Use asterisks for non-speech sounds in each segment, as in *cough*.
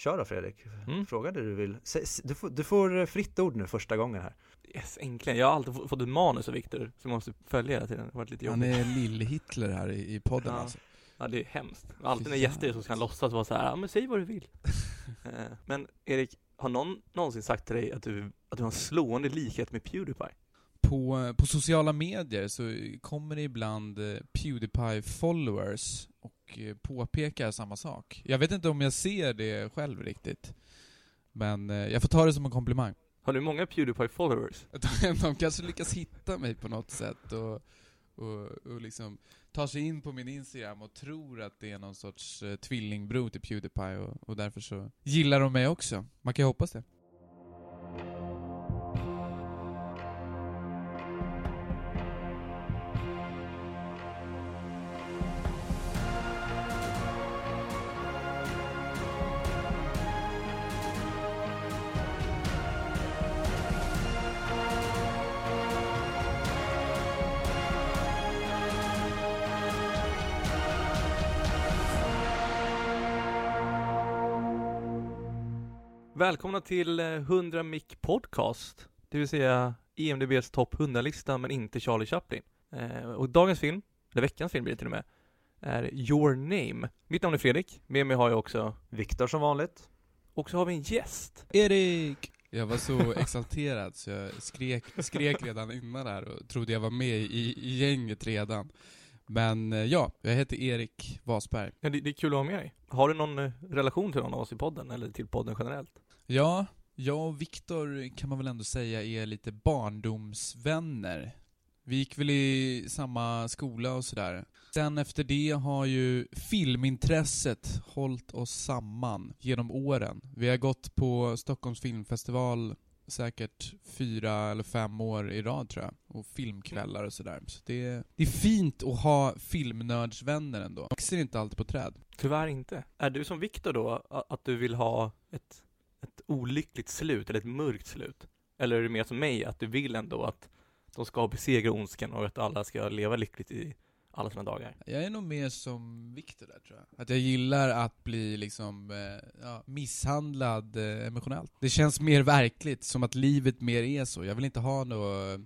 Kör då Fredrik, Mm. fråga det du vill. Du får, du får fritt ord nu första gången här. Yes, äntligen. Jag har alltid få- fått ett manus av Viktor som måste följa hela tiden. Det har varit lite Han jobbigt. är lill-Hitler här i, i podden Ja. alltså. Ja, det är hemskt. Alltid när gäster är så ska han låtsas vara så här, ja men säg vad du vill. *laughs* Eh, men Erik, har någon någonsin sagt till dig att du, att du har en slående likhet med Pewdiepie? På, på sociala medier så kommer det ibland eh, Pewdiepie-followers och eh, påpekar samma sak. Jag vet inte om jag ser det själv riktigt. Men eh, jag får ta det som en komplimang. Har du många Pewdiepie-followers? *laughs* De kanske lyckas hitta mig på något sätt och, och, och liksom tar sig in på min Instagram och tror att det är någon sorts eh, tvillingbror till Pewdiepie och, och därför så gillar de mig också. Man kan ju hoppas det. Välkomna till eh, 100 Mic Podcast, det vill säga IMDBs topp 100-lista men inte Charlie Chaplin. Eh, och dagens film, eller veckans film blir det till och med, är Your Name. Mitt namn är Fredrik, med mig har jag också, Viktor som vanligt. och så har vi en gäst. Erik! Jag var så *laughs* exalterad så jag skrek, skrek redan innan där och trodde jag var med i, i gänget redan. Men eh, ja, jag heter Erik Wasberg. Ja, det, det är kul att ha med dig. Har du någon eh, relation till någon av oss i podden, eller till podden generellt? Ja, jag och Viktor kan man väl ändå säga är lite barndomsvänner. Vi gick väl i samma skola och sådär. Sen efter det har ju filmintresset hållit oss samman genom åren. Vi har gått på Stockholms filmfestival säkert fyra eller fem år i rad tror jag. Och filmkvällar och sådär. Så det är, det är fint att ha filmnördsvänner ändå. De växer inte alltid på träd. Tyvärr inte. Är du som Viktor då, att du vill ha ett olyckligt slut, eller ett mörkt slut? Eller är du mer som mig, att du vill ändå att de ska besegra ondskan och att alla ska leva lyckligt i alla sina dagar? Jag är nog mer som Viktor där tror jag. Att jag gillar att bli liksom eh, ja, misshandlad eh, emotionellt. Det känns mer verkligt, som att livet mer är så. Jag vill inte ha något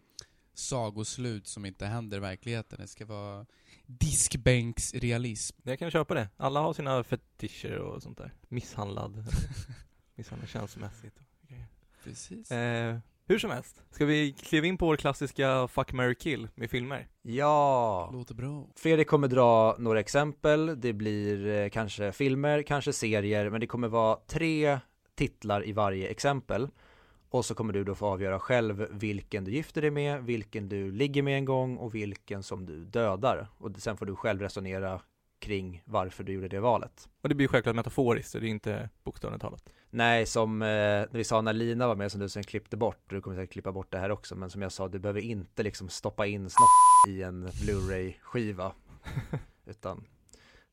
sagoslut som inte händer i verkligheten. Det ska vara diskbänksrealism. Jag kan köpa det. Alla har sina fetischer och sånt där. Misshandlad, *laughs* misshandlad känslomässigt. Precis. Eh, hur som helst, ska vi kliva in på vår klassiska Fuck, marry, kill med filmer? Ja, Låter bra. Fredrik kommer dra några exempel. Det blir eh, kanske filmer, kanske serier, men det kommer vara tre titlar i varje exempel. Och så kommer du då få avgöra själv vilken du gifter dig med, vilken du ligger med en gång och vilken som du dödar. Och sen får du själv resonera kring varför du gjorde det valet. Och det blir självklart metaforiskt, så det är inte bokstavligt talat. Nej, som eh, när vi sa när Lina var med som du sen klippte bort, du kommer säkert klippa bort det här också, men som jag sa, du behöver inte liksom stoppa in snopp i en Blu-ray skiva, *laughs* utan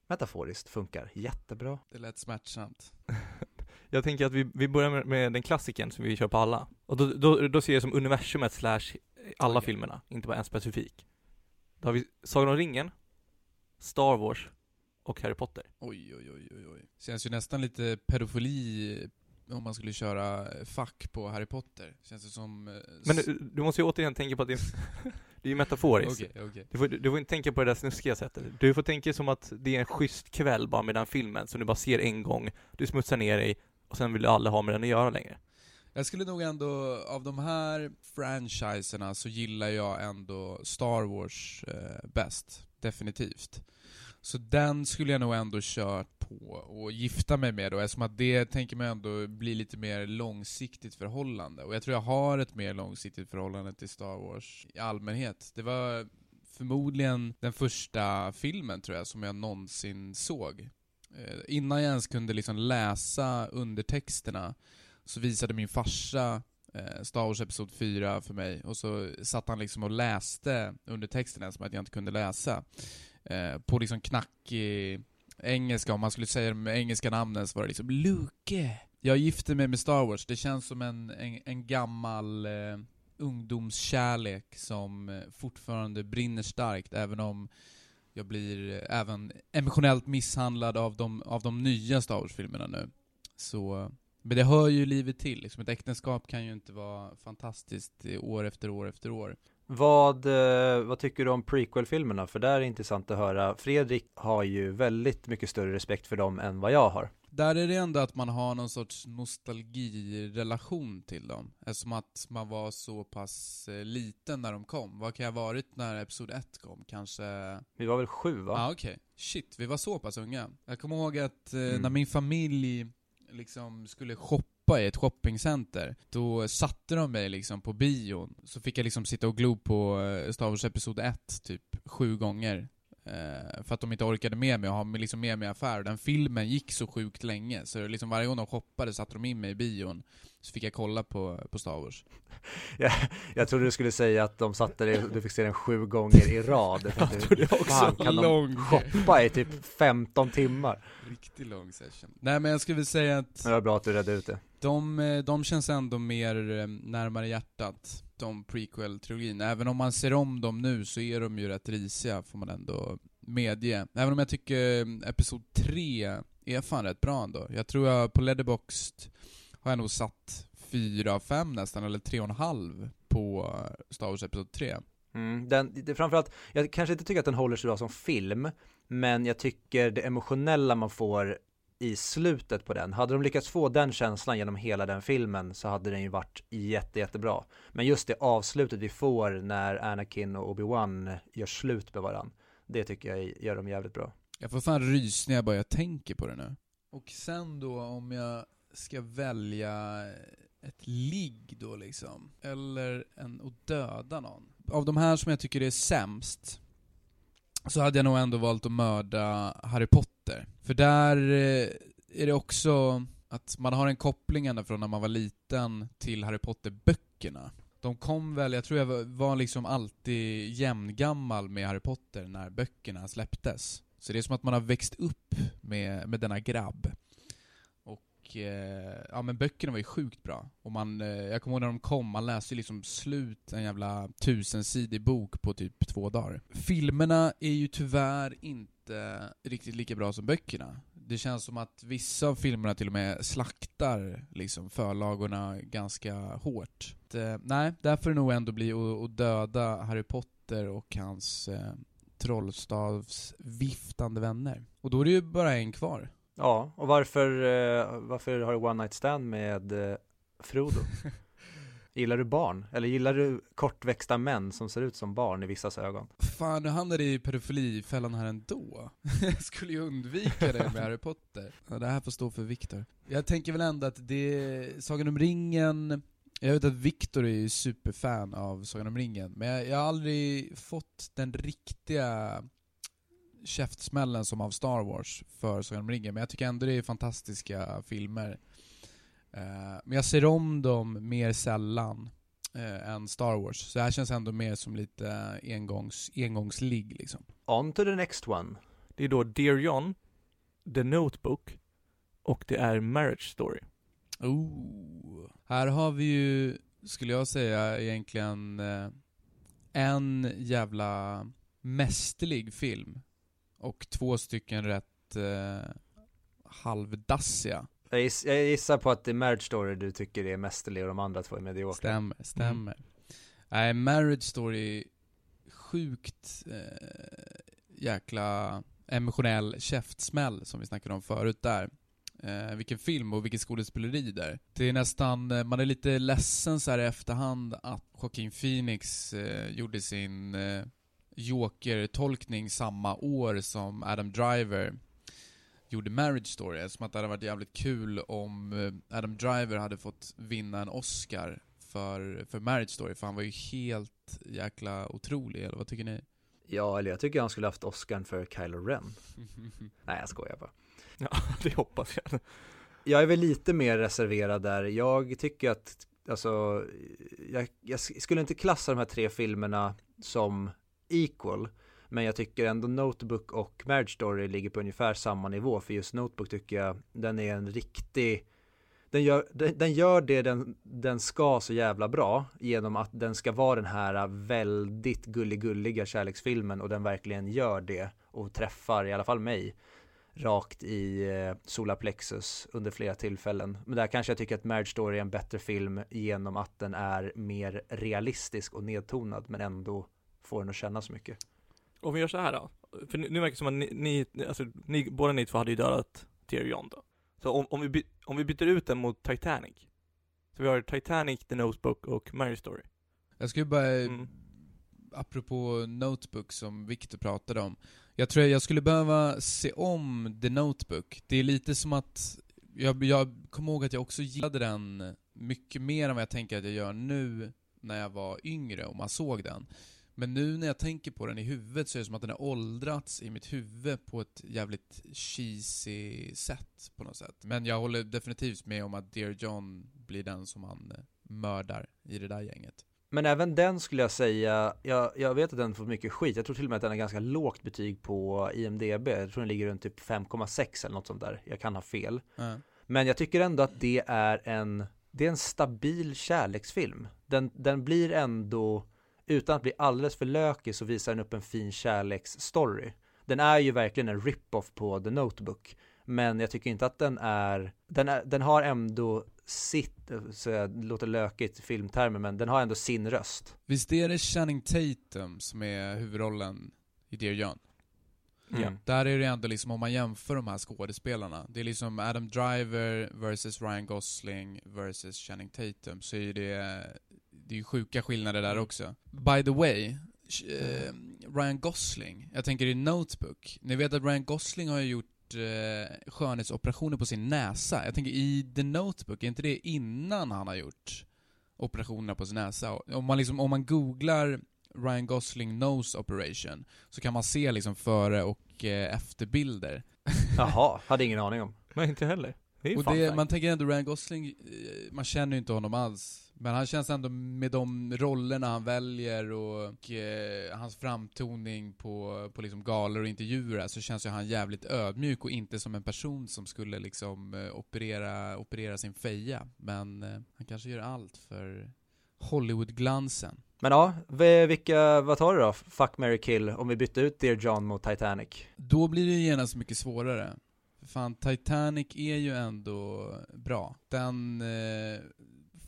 metaforiskt funkar jättebra. Det lät smärtsamt. *laughs* Jag tänker att vi, vi börjar med, med den klassiken som vi kör på alla. Och då, då, då ser jag som universumet slash alla Okej. filmerna, inte bara en specifik. Då har vi Sagan om ringen, Star Wars och Harry Potter. Oj, oj, oj, oj, oj. Känns ju nästan lite pedofili om man skulle köra fack på Harry Potter. Känns det som... eh, Men du, du måste ju återigen tänka på att det, *laughs* det är ju metaforiskt. Okej, okej. Du, får, du får inte tänka på det där snuskiga sättet. Du får tänka som att det är en schysst kväll bara med den filmen som du bara ser en gång, du smutsar ner dig och sen vill du aldrig ha med den att göra längre. Jag skulle nog ändå, av de här franchiserna så gillar jag ändå Star Wars eh, bäst. Definitivt. Så den skulle jag nog ändå kört på och gifta mig med då, eftersom att det tänker man ändå bli lite mer långsiktigt förhållande. Och jag tror jag har ett mer långsiktigt förhållande till Star Wars i allmänhet. Det var förmodligen den första filmen tror jag som jag någonsin såg. Eh, innan jag ens kunde liksom läsa undertexterna så visade min farsa eh, Star Wars Episod 4 för mig och så satt han liksom och läste undertexterna som att jag inte kunde läsa. Eh, på liksom knackig engelska, om man skulle säga de engelska namnen så var det liksom Luke. Jag gifte mig med Star Wars, det känns som en, en, en gammal eh, ungdomskärlek som eh, fortfarande brinner starkt även om jag blir eh, även emotionellt misshandlad av de, av de nya Star Wars-filmerna nu. Så, men det hör ju livet till. Liksom. Ett äktenskap kan ju inte vara fantastiskt eh, år efter år efter år. Vad, eh, vad tycker du om prequel-filmerna? För där är det intressant att höra. Fredrik har ju väldigt mycket större respekt för dem än vad jag har. Där är det ändå att man har någon sorts nostalgirelation till dem. Eftersom att man var så pass eh, liten när de kom. Vad kan jag ha varit när Episod 1 kom? Kanske... Vi var väl sju va? Ja, ah, okej. Okay. Shit, vi var så pass unga. Jag kommer ihåg att eh, Mm. när min familj liksom skulle shoppa i ett shoppingcenter, då satte de mig liksom på bion. Så fick jag liksom sitta och glo på eh, Star Wars Episod 1 typ sju gånger. Eh, för att de inte orkade med mig och ha liksom med mig i affär. Den filmen gick så sjukt länge, så liksom varje gång de shoppade satte de in mig i bion. Så fick jag kolla på, på Star Wars. *laughs* Jag, jag trodde du skulle säga att de satte dig, du fick se den sju gånger i rad. Jag *laughs* tänkte, Jag trodde också. fan, kan de Lång. shoppa i typ 15 timmar? Riktigt lång session. Nej men jag skulle väl säga att det var bra att du redde ut det de, eh, de känns ändå mer eh, närmare hjärtat, de prequel-trilogin. Även om man ser om dem nu så är de ju rätt risiga, får man ändå medge. Även om jag tycker eh, Episod 3 är fan rätt bra ändå. Jag tror jag på Letterboxd har jag nog satt 4 av 5 nästan, eller 3,5 på Star Wars Episod 3. Mm, den, det, framförallt, jag kanske inte tycker att den håller så bra som film, men jag tycker det emotionella man får i slutet på den, hade de lyckats få den känslan genom hela den filmen så hade den ju varit jätte, jättebra. Men just det avslutet vi får när Anakin och Obi-Wan gör slut med varandra, det tycker jag gör dem jävligt bra. Jag får fan rysningar bara jag tänker på det nu. Och sen då om jag ska välja ett ligg då liksom, eller en att döda någon. Av de här som jag tycker är sämst, så hade jag nog ändå valt att mörda Harry Potter. För där eh, är det också att man har en koppling ända från när man var liten till Harry Potter-böckerna. De kom väl, jag tror jag var- var liksom alltid jämngammal med Harry Potter när böckerna släpptes. Så det är som att man har växt upp med, med denna grabb. Och, eh, ja men böckerna var ju sjukt bra. Och man, eh, jag kommer ihåg när de kom, man läste ju liksom slut en jävla tusensidig bok på typ två dagar. Filmerna är ju tyvärr inte riktigt lika bra som böckerna. Det känns som att vissa av filmerna till och med slaktar liksom förlagorna ganska hårt. Det, nej, där får det nog ändå bli att, att döda Harry Potter och hans eh, trollstavsviftande vänner. Och då är det ju bara en kvar. Ja, och varför, eh, varför har du one night stand med eh, Frodo? *laughs* Gillar du barn? Eller gillar du kortväxta män som ser ut som barn i vissas ögon? Fan, nu hamnade i pedofilifällan här ändå. *laughs* Jag skulle ju undvika det med Harry Potter. Ja, det här får stå för Viktor. Jag tänker väl ändå att det, Sagan om ringen, jag vet att Viktor är ju superfan av Sagan om ringen, men jag, jag har aldrig fått den riktiga käftsmällen som av Star Wars för Sagan om ringen, men jag tycker ändå det är fantastiska filmer. Eh, men jag ser om dem mer sällan eh, än Star Wars, så det här känns ändå mer som lite engångs, engångsligg liksom. On to the next one. Det är då Dear John, The Notebook och det är Marriage Story. Oh. Här har vi ju, skulle jag säga, egentligen eh, en jävla mästerlig film. Och två stycken rätt eh, halvdassiga. Jag, giss, jag gissar på att det är Marriage Story du tycker är mästerlig och de andra två är mediokra. Stämmer, stämmer. Nej, Marriage Story, sjukt eh, jäkla emotionell käftsmäll som vi snackade om förut där. Eh, vilken film och vilket skådespeleri där. Det är nästan, eh, man är lite ledsen så här i efterhand att Joaquin Phoenix eh, gjorde sin eh, Joker-tolkning samma år som Adam Driver gjorde Marriage Story, som att det hade varit jävligt kul om eh, Adam Driver hade fått vinna en Oscar för, för Marriage Story, för han var ju helt jäkla otrolig, eller vad tycker ni? Ja, eller jag tycker han skulle haft Oscar för Kylo Ren. *laughs* Nej, jag skojar bara. Ja, *laughs* det hoppas jag. Jag är väl lite mer reserverad där. Jag tycker att, alltså, jag, jag skulle inte klassa de här tre filmerna som equal. Men jag tycker ändå Notebook och Marriage Story ligger på ungefär samma nivå. För just Notebook tycker jag, den är en riktig den gör, den, den gör det den, den ska så jävla bra genom att den ska vara den här väldigt gulligulliga kärleksfilmen och den verkligen gör det och träffar i alla fall mig rakt i solaplexus solarplexus under flera tillfällen. Men där kanske jag tycker att Marriage Story är en bättre film genom att den är mer realistisk och nedtonad men ändå får den att kännas mycket. Om vi gör så här då, för nu, nu verkar det som att ni, ni, alltså, ni, båda ni två hade ju dödat John då. Så om, om, vi, by, om vi byter ut den mot Titanic, så vi har Titanic, The Notebook och Marriage Story. Jag skulle bara, Mm. apropå Notebook som Victor pratade om. Jag tror jag skulle behöva se om The Notebook. Det är lite som att, jag, jag kommer ihåg att jag också gillade den mycket mer än vad jag tänker att jag gör nu när jag var yngre och man såg den. Men nu när jag tänker på den i huvudet så är det som att den har åldrats i mitt huvud på ett jävligt cheesy sätt på något sätt. Men jag håller definitivt med om att Dear John blir den som han eh, mördar i det där gänget. Men även den skulle jag säga, jag, jag vet att den får mycket skit, jag tror till och med att den har ganska lågt betyg på IMDB, jag tror den ligger runt typ 5,6 eller något sånt där, jag kan ha fel. Ja. Men jag tycker ändå att det är en, det är en stabil kärleksfilm. Den, den blir ändå, utan att bli alldeles för lökig så visar den upp en fin kärleksstory. Den är ju verkligen en rip-off på The Notebook. Men jag tycker inte att den är, den, är, den har ändå sitt, så jag låter lökigt i filmtermer, men den har ändå sin röst. Visst är det Channing Tatum som är huvudrollen i Dear John? Mm. Där är det ändå liksom, om man jämför de här skådespelarna, det är liksom Adam Driver versus Ryan Gosling versus Channing Tatum, så är det, det är ju sjuka skillnader där också. By the way, eh, Ryan Gosling, jag tänker i Notebook, ni vet att Ryan Gosling har ju gjort eh, skönhetsoperationer på sin näsa. Jag tänker i The Notebook, är inte det innan han har gjort operationerna på sin näsa? Om man liksom, om man googlar Ryan Gosling nose operation så kan man se liksom före och eh, efterbilder. Jaha, *laughs* hade ingen aning om. Men inte heller. Det Och det, man tänker ändå Ryan Gosling, eh, man känner ju inte honom alls. Men han känns ändå med de rollerna han väljer och eh, hans framtoning på, på liksom galor och intervjuer så känns ju han jävligt ödmjuk och inte som en person som skulle liksom eh, operera, operera sin feja. Men eh, han kanske gör allt för Hollywood-glansen. Men ja, vilka, vad tar du då? Fuck, Mary kill, om vi bytte ut Dear John mot Titanic. Då blir det ju genast mycket svårare. Fan, Titanic är ju ändå bra. Den eh,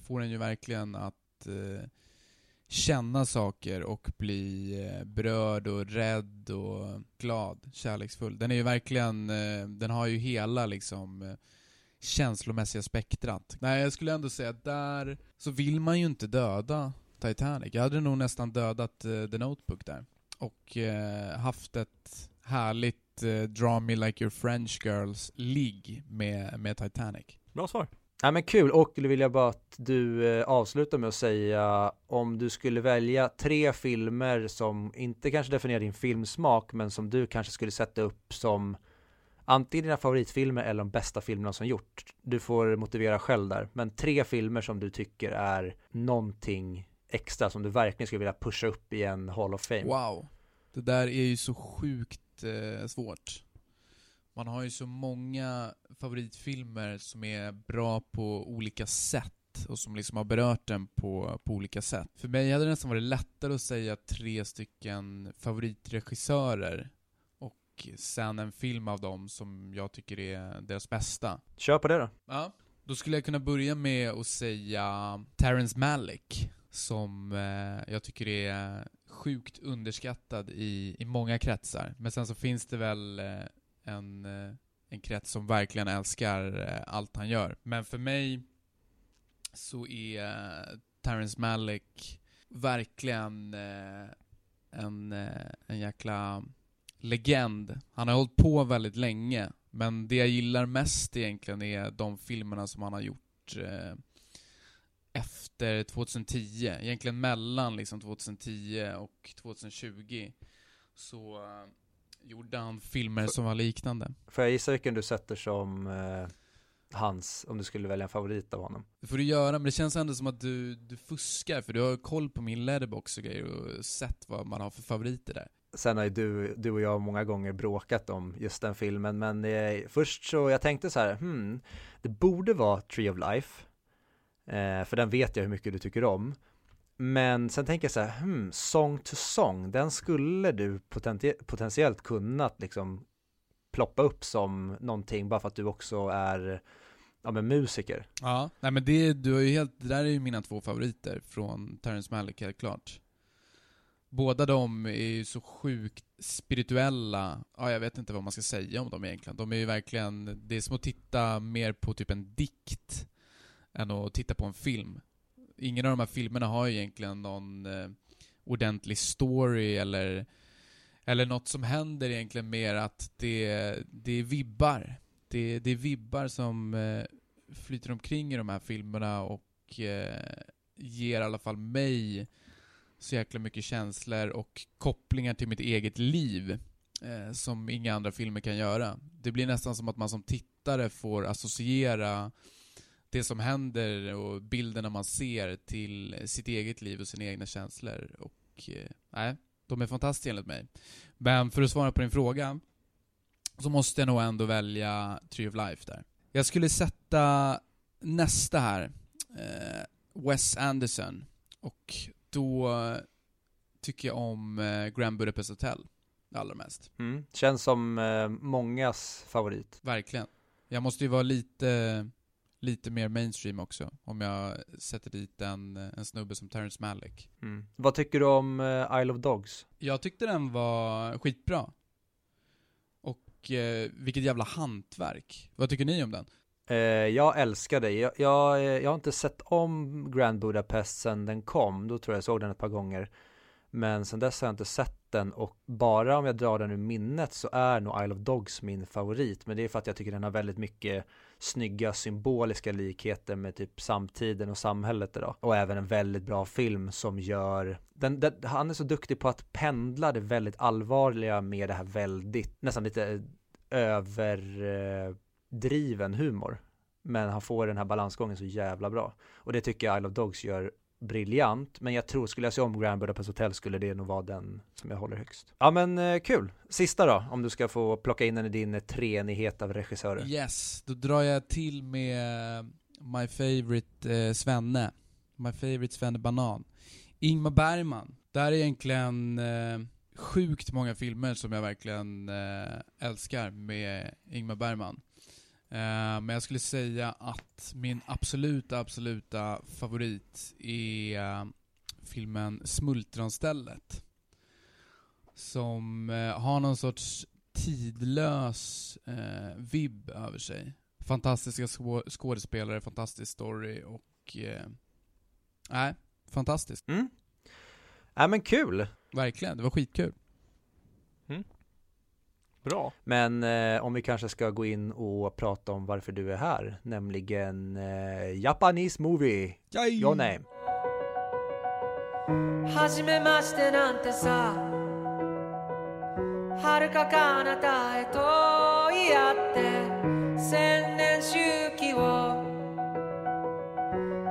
får en ju verkligen att eh, känna saker och bli eh, berörd och rädd och glad, kärleksfull. Den är ju verkligen, eh, den har ju hela liksom eh, känslomässiga spektrat. Nej, jag skulle ändå säga att där så vill man ju inte döda Titanic. Jag hade nog nästan dödat eh, The Notebook där. Och eh, haft ett härligt eh, Draw Me Like Your French Girls ligg med, med Titanic. Bra svar. Ja men kul, och vill jag bara att du eh, avslutar med att säga om du skulle välja tre filmer som inte kanske definierar din filmsmak men som du kanske skulle sätta upp som antingen dina favoritfilmer eller de bästa filmerna som gjort. Du får motivera själv där, men tre filmer som du tycker är någonting extra som du verkligen skulle vilja pusha upp i en Hall of Fame. Wow. Det där är ju så sjukt eh, svårt. Man har ju så många favoritfilmer som är bra på olika sätt och som liksom har berört den på, på olika sätt. För mig hade det nästan varit lättare att säga tre stycken favoritregissörer och sen en film av dem som jag tycker är deras bästa. Kör på det då. Ja. Då skulle jag kunna börja med att säga Terrence Malick, som eh, jag tycker är sjukt underskattad i, i många kretsar. Men sen så finns det väl eh, en, eh, en krets som verkligen älskar eh, allt han gör. Men för mig så är Terrence Malick verkligen en, en jäkla legend. Han har hållit på väldigt länge, men det jag gillar mest egentligen är de filmerna som han har gjort eh, efter 2010. Egentligen mellan liksom 2010 och 2020 så eh, gjorde han filmer som var liknande. Får jag gissa vilken du sätter som eh, hans, om du skulle välja en favorit av honom? Det får du göra, men det känns ändå som att du, du fuskar, för du har koll på min letterbox och grejer och sett vad man har för favoriter där. Sen har ju du, du och jag många gånger bråkat om just den filmen, men eh, först så jag tänkte så här, hmm, det borde vara Tree of Life, eh, för den vet jag hur mycket du tycker om. Men sen tänker jag så här, hmm, Song to Song, den skulle du potenti- potentiellt kunnat liksom ploppa upp som någonting bara för att du också är ja, men musiker. Ja, nej men det, du har ju helt, det där är ju mina två favoriter från Terrence Malick helt klart. Båda de är ju så sjukt spirituella, ja jag vet inte vad man ska säga om dem egentligen. De är ju verkligen, det är som att titta mer på typ en dikt än att titta på en film. Ingen av de här filmerna har ju egentligen någon eh, ordentlig story eller, eller något som händer egentligen mer att det, det är vibbar. Det, det är vibbar som eh, flyter omkring i de här filmerna och eh, ger i alla fall mig så jäkla mycket känslor och kopplingar till mitt eget liv eh, som inga andra filmer kan göra. Det blir nästan som att man som tittare får associera det som händer och bilderna man ser till sitt eget liv och sina egna känslor. Och eh, nej, de är fantastiska enligt mig. Men för att svara på din fråga så måste jag nog ändå välja Tree of Life där. Jag skulle sätta nästa här, eh, Wes Anderson. Och då tycker jag om eh, Grand Budapest Hotel allra mest. Mm. Känns som eh, mångas favorit. Verkligen. Jag måste ju vara lite, lite mer mainstream också, om jag sätter dit en, en snubbe som Terrence Malick. Mm. Vad tycker du om eh, Isle of Dogs? Jag tyckte den var skitbra. Och eh, vilket jävla hantverk. Vad tycker ni om den? Eh, jag älskar det. Jag, jag, jag har inte sett om Grand Budapest sen den kom. Då tror jag jag såg den ett par gånger. Men sen dess har jag inte sett den och bara om jag drar den ur minnet så är nog Isle of Dogs min favorit. Men det är för att jag tycker den har väldigt mycket snygga symboliska likheter med typ samtiden och samhället idag. Och även en väldigt bra film som gör, den, den, han är så duktig på att pendla det väldigt allvarliga med det här väldigt, nästan lite eh, överdriven humor. Men han får den här balansgången så jävla bra. Och det tycker jag Isle of Dogs gör briljant, men jag tror skulle jag se om Grand Budapest Hotel skulle det nog vara den som jag håller högst. Ja men eh, kul! Sista då, om du ska få plocka in den i din eh, treenighet av regissörer. Yes, då drar jag till med eh, My Favorite eh, Svenne. My Favorite Svenne Banan. Ingmar Bergman. Där är egentligen eh, sjukt många filmer som jag verkligen eh, älskar med Ingmar Bergman. Eh, men jag skulle säga att min absoluta, absoluta favorit är uh, filmen Smultronstället. Som uh, har någon sorts tidlös uh, vibb över sig. Fantastiska skådespelare, fantastisk story och... Nej, fantastiskt. Mm. Ja men kul! Verkligen, det var skitkul. Bra. Men eh, om vi kanske ska gå in och prata om varför du är här, nämligen eh, Japanese movie, Yay! your name. はじめましてなんてさ遥か彼方へと言い合って千年周期を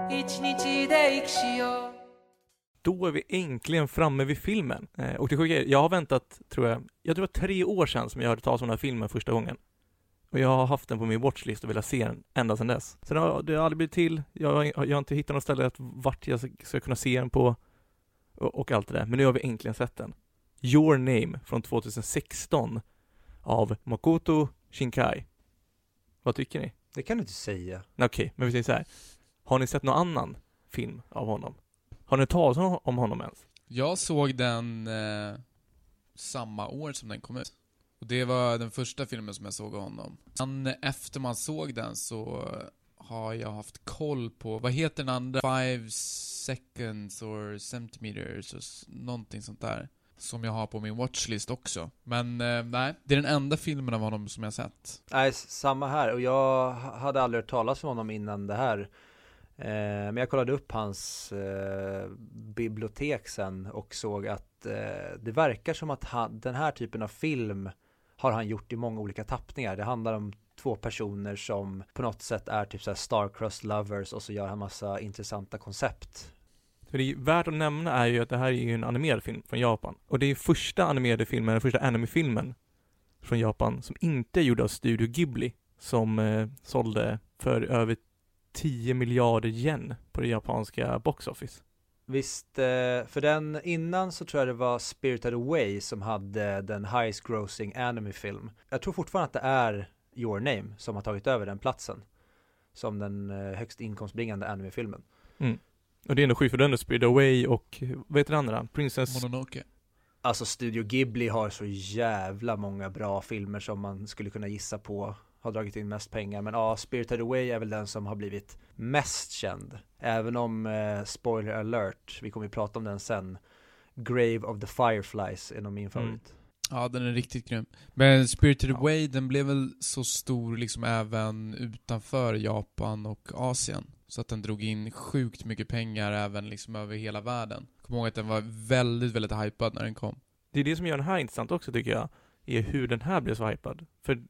一日で生きしよう då är vi äntligen framme vid filmen. Eh, och det sjuka är, jag har väntat, tror jag, jag tror det var tre år sedan som jag hörde talas om den här filmen första gången. Och jag har haft den på min watchlist och velat se den ända sedan dess. Sen har det aldrig blivit till, jag, har- jag har inte hittat något ställe att vart jag ska- kunna se den på och, och allt det där. Men nu har vi äntligen sett den. Your Name från 2016 av Makoto Shinkai. Vad tycker ni? Det kan du inte säga. Okej, men vi säger så här. Har ni sett någon annan film av honom? Har ni talat om- om honom ens? Jag såg den eh, samma år som den kom ut. Och det var den första filmen som jag såg av honom. Sen efter man såg den så har jag haft koll på, vad heter den andra? Five seconds or centimeters och någonting sånt där. Som jag har på min watchlist också. Men eh, nej, det är den enda filmen av honom som jag sett. Nej, samma här. Och jag ha- hade aldrig hört talas om honom innan det här. Eh, men jag kollade upp hans eh, bibliotek sen och såg att eh, det verkar som att han, den här typen av film har han gjort i många olika tappningar. Det handlar om två personer som på något sätt är typ såhär star-crossed lovers och så gör han massa intressanta koncept. För det är värt att nämna är ju att det här är ju en animerad film från Japan. Och det är första animerade filmen, den första anime-filmen från Japan som inte är gjord av Studio Ghibli. Som eh, sålde för över 10 miljarder yen på det japanska box office. Visst, eh, för den innan så tror jag det var Spirited Away som hade den highest grossing anime film. Jag tror fortfarande att det är Your Name som har tagit över den platsen. Som den eh, högst inkomstbringande anime-filmen. Och det är ändå sjukt för den är Spirit Away och, vad heter den andra? Princess... Mononoke. Alltså Studio Ghibli har så jävla många bra filmer som man skulle kunna gissa på har dragit in mest pengar. Men ja, Spirited Away är väl den som har blivit mest känd. Även om, eh, spoiler alert, vi kommer ju prata om den sen. Grave of the Fireflies är nog min favorit. Ja, den är riktigt grym. Men Spirited Ja. Away, den blev väl så stor liksom även utanför Japan och Asien. Så att den drog in sjukt mycket pengar även liksom över hela världen. Kom ihåg att den var väldigt, väldigt hypad när den kom. Det är det som gör den här intressant också tycker jag, är hur den här blev så hypad. För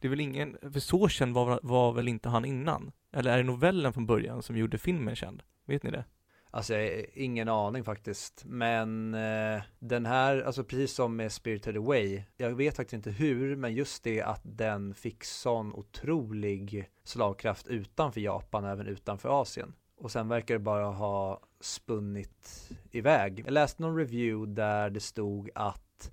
det är väl ingen, för så känd var, var väl inte han innan? Eller är det novellen från början som gjorde filmen känd? Vet ni det? Alltså jag ingen aning faktiskt. Men eh, den här, alltså precis som med Spirited Away, jag vet faktiskt inte hur, men just det att den fick sån otrolig slagkraft utanför Japan, även utanför Asien. Och sen verkar det bara ha spunnit iväg. Jag läste någon review där det stod att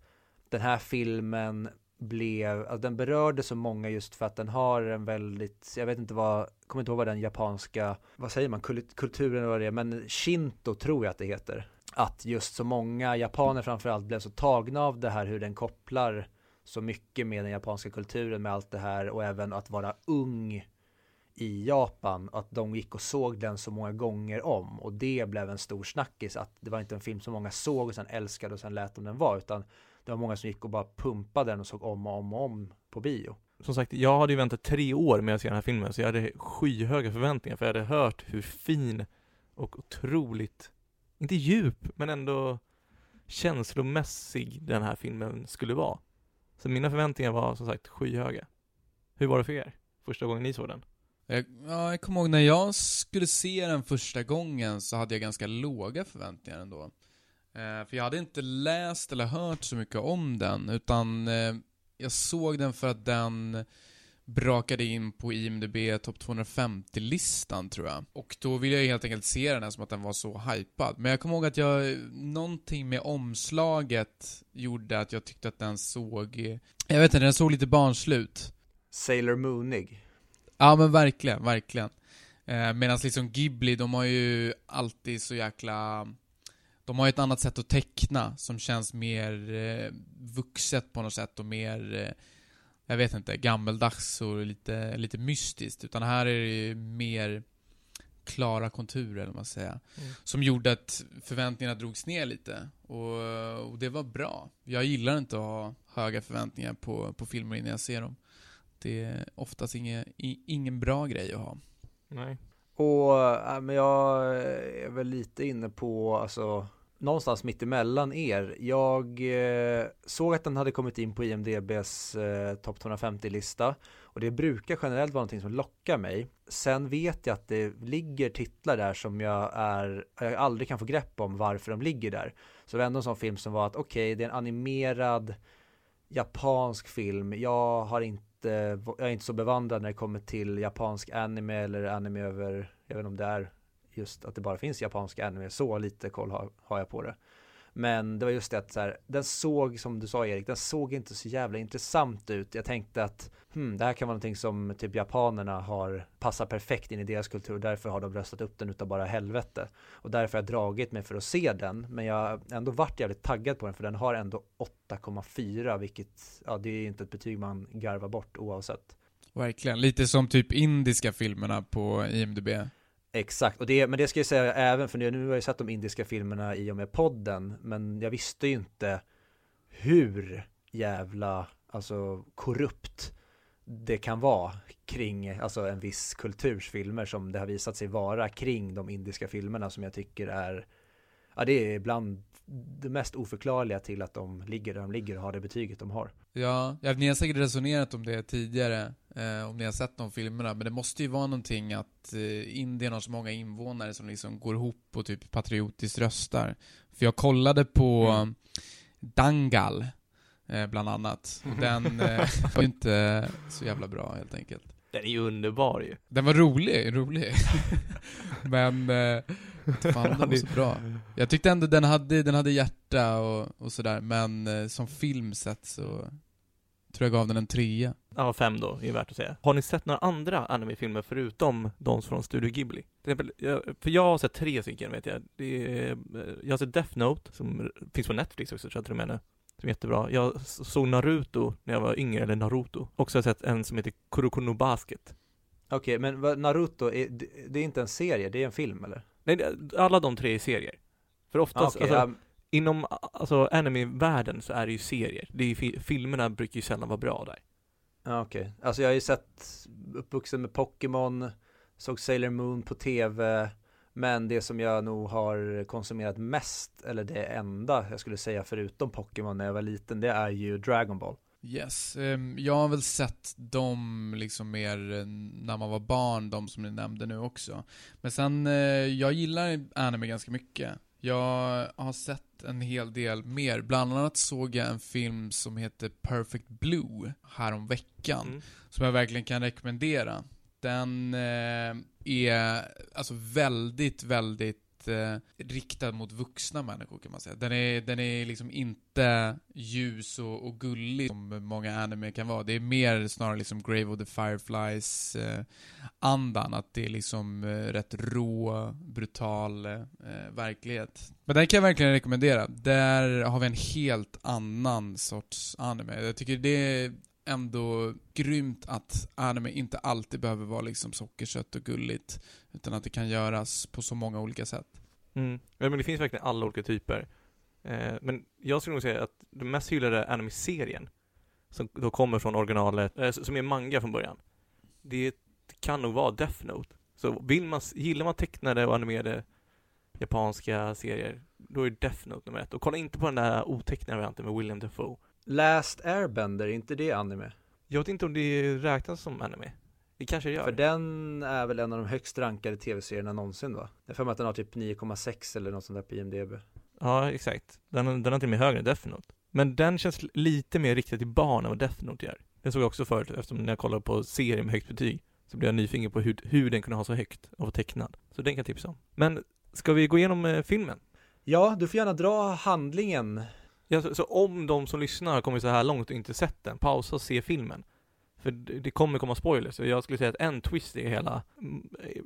den här filmen blev, alltså den berörde så många just för att den har en väldigt, jag vet inte vad, kommer inte ihåg vad den japanska, vad säger man, kulturen eller vad det är, men shinto tror jag att det heter. Att just så många japaner framförallt blev så tagna av det här hur den kopplar så mycket med den japanska kulturen med allt det här och även att vara ung i Japan, att de gick och såg den så många gånger om och det blev en stor snackis att det var inte en film som många såg och sen älskade och sen lät de den vara utan det var många som gick och bara pumpade den och såg om och om och om på bio. Som sagt, jag hade ju väntat tre år med att se den här filmen, så jag hade skyhöga förväntningar, för jag hade hört hur fin och otroligt, inte djup, men ändå känslomässig den här filmen skulle vara. Så mina förväntningar var som sagt skyhöga. Hur var det för er? Första gången ni såg den? Jag, ja, jag kommer ihåg när jag skulle se den första gången så hade jag ganska låga förväntningar ändå. Eh, för jag hade inte läst eller hört så mycket om den, utan eh, jag såg den för att den brakade in på IMDB topp 250-listan tror jag. Och då ville jag helt enkelt se den här som att den var så hypad. Men jag kommer ihåg att jag, någonting med omslaget gjorde att jag tyckte att den såg, jag vet inte, den såg lite barnslut. Sailor Moonig. Ja men verkligen, verkligen. Eh, Medan liksom Ghibli, de har ju alltid så jäkla... De har ju ett annat sätt att teckna som känns mer eh, vuxet på något sätt och mer, eh, jag vet inte, gammeldags och lite, lite mystiskt. Utan här är det ju mer klara konturer, eller man säger. Mm. Som gjorde att förväntningarna drogs ner lite. Och, och det var bra. Jag gillar inte att ha höga förväntningar på, på filmer innan jag ser dem. Det är oftast inge, i, ingen bra grej att ha. Nej. Och äh, men jag är väl lite inne på, alltså någonstans mitt emellan er. Jag eh, såg att den hade kommit in på IMDBs eh, topp 250-lista och det brukar generellt vara någonting som lockar mig. Sen vet jag att det ligger titlar där som jag är, jag aldrig kan få grepp om varför de ligger där. Så det var ändå en sån film som var att okej, det är en animerad japansk film. Jag har inte, jag är inte så bevandrad när det kommer till japansk anime eller anime över, jag vet inte om det är just att det bara finns japanska anime, så lite koll har, har jag på det. Men det var just det att så här, den såg, som du sa Erik, den såg inte så jävla intressant ut. Jag tänkte att hmm, det här kan vara någonting som typ japanerna har passat perfekt in i deras kultur och därför har de röstat upp den utav bara helvete. Och därför har jag dragit mig för att se den, men jag har ändå varit jävligt taggad på den för den har ändå 8,4 vilket, ja det är inte ett betyg man garvar bort oavsett. Verkligen. Lite som typ indiska filmerna på IMDB. Exakt, och det, men det ska jag säga även för nu, nu har jag sett de indiska filmerna i och med podden Men jag visste ju inte hur jävla, alltså korrupt det kan vara kring, alltså en viss kulturs filmer som det har visat sig vara kring de indiska filmerna som jag tycker är Ja det är ibland det mest oförklarliga till att de ligger där de ligger och har det betyget de har Ja, ja, ni har säkert resonerat om det tidigare, eh, om ni har sett de filmerna, men det måste ju vara någonting att eh, Indien har så många invånare som liksom går ihop och typ patriotiskt röstar. För jag kollade på Mm. Dangal, eh, bland annat, och den eh, *laughs* var ju inte så jävla bra helt enkelt. Den är ju underbar ju. Den var rolig, rolig. *laughs* men, eh, *laughs* Fan, den var så bra. Jag tyckte ändå den hade, den hade hjärta och, och sådär, men eh, som film sett så tror jag gav den en trea. Ja, fem då, är värt att säga. Har ni sett några andra animefilmer förutom de från Studio Ghibli? Till exempel, jag- för jag har sett tre stycken vet jag. Det är, eh, jag har sett Death Note, som finns på Netflix också tror jag till och med nu. Som är jättebra. Jag såg Naruto när jag var yngre, eller Naruto. Också har jag sett en som heter Kuroko no Basket. Okej, men vad, Naruto, är, det, det är inte en serie, det är en film eller? Nej, alla de tre är serier. För Ah, oftast, okej, alltså, ja, inom alltså, anime-världen så är det ju serier. Det är fi- filmerna brukar ju sällan vara bra där. Ja, okej. Alltså jag har ju sett, uppvuxen med Pokémon, såg Sailor Moon på tv, men det som jag nog har konsumerat mest, eller det enda jag skulle säga förutom Pokémon när jag var liten, det är ju Dragon Ball. Yes, ehm, jag har väl sett dem liksom mer eh, när man var barn, de som ni nämnde nu också. Men sen, eh, jag gillar anime ganska mycket. Jag har sett en hel del mer. Bland annat såg jag en film som heter Perfect Blue härom veckan. Mm. som jag verkligen kan rekommendera. Den eh, är alltså väldigt, väldigt eh, riktad mot vuxna människor kan man säga. Den är, den är liksom inte ljus och, och gullig som många anime kan vara. Det är mer snarare liksom Grave of the Fireflies eh, andan, att det är liksom eh, rätt rå, brutal eh, verklighet. Men den kan jag verkligen rekommendera. Där har vi en helt annan sorts anime. Jag tycker det är ändå grymt att anime inte alltid behöver vara liksom sockersött och gulligt. Utan att det kan göras på så många olika sätt. Mm. Ja, men det finns verkligen alla olika typer. Eh, men jag skulle nog säga att den mest hyllade anime-serien, som då kommer från originalet, eh, som är manga från början, det kan nog vara Death Note. Så vill man, gillar man tecknade och animerade japanska serier, då är Death Note nummer ett. Och kolla inte på den där otecknade varianten med William Dafoe. Last Airbender, är inte det anime? Jag vet inte om det räknas som anime. Det kanske det gör. För den är väl en av de högst rankade tv-serierna någonsin va? Jag för mig att den har typ 9,6 eller något sånt där på IMDB. Ja, exakt. Den, den har till och med högre än Death Note. Men den känns lite mer riktad till barn än vad Death Note gör. Den såg jag också förut, eftersom när jag kollade på serier med högt betyg, så blev jag nyfiken på hur, hur den kunde ha så högt och vara tecknad. Så den kan jag tipsa om. Men, ska vi gå igenom eh, filmen? Ja, du får gärna dra handlingen. Ja, så, så om de som lyssnar har kommit så här långt och inte sett den, pausa och se filmen. För det kommer komma spoilers, och jag skulle säga att en twist i det hela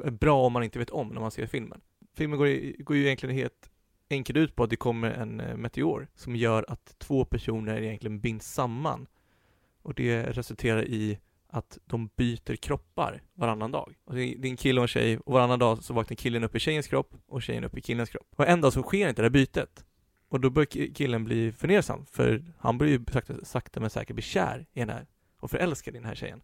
är bra om man inte vet om när man ser filmen. Filmen går, i- går ju egentligen helt enkelt ut på att det kommer en eh, meteor som gör att två personer egentligen binds samman. Och det resulterar i att de byter kroppar varannan dag. Och det är en kille och en tjej, och varannan dag så vaknar killen upp i tjejens kropp och tjejen upp i killens kropp. Och en dag så sker inte det här bytet. Och då börjar killen bli fundersam, för han börjar ju sakta, sakta men säkert bli kär i den här, och förälskad i den här tjejen.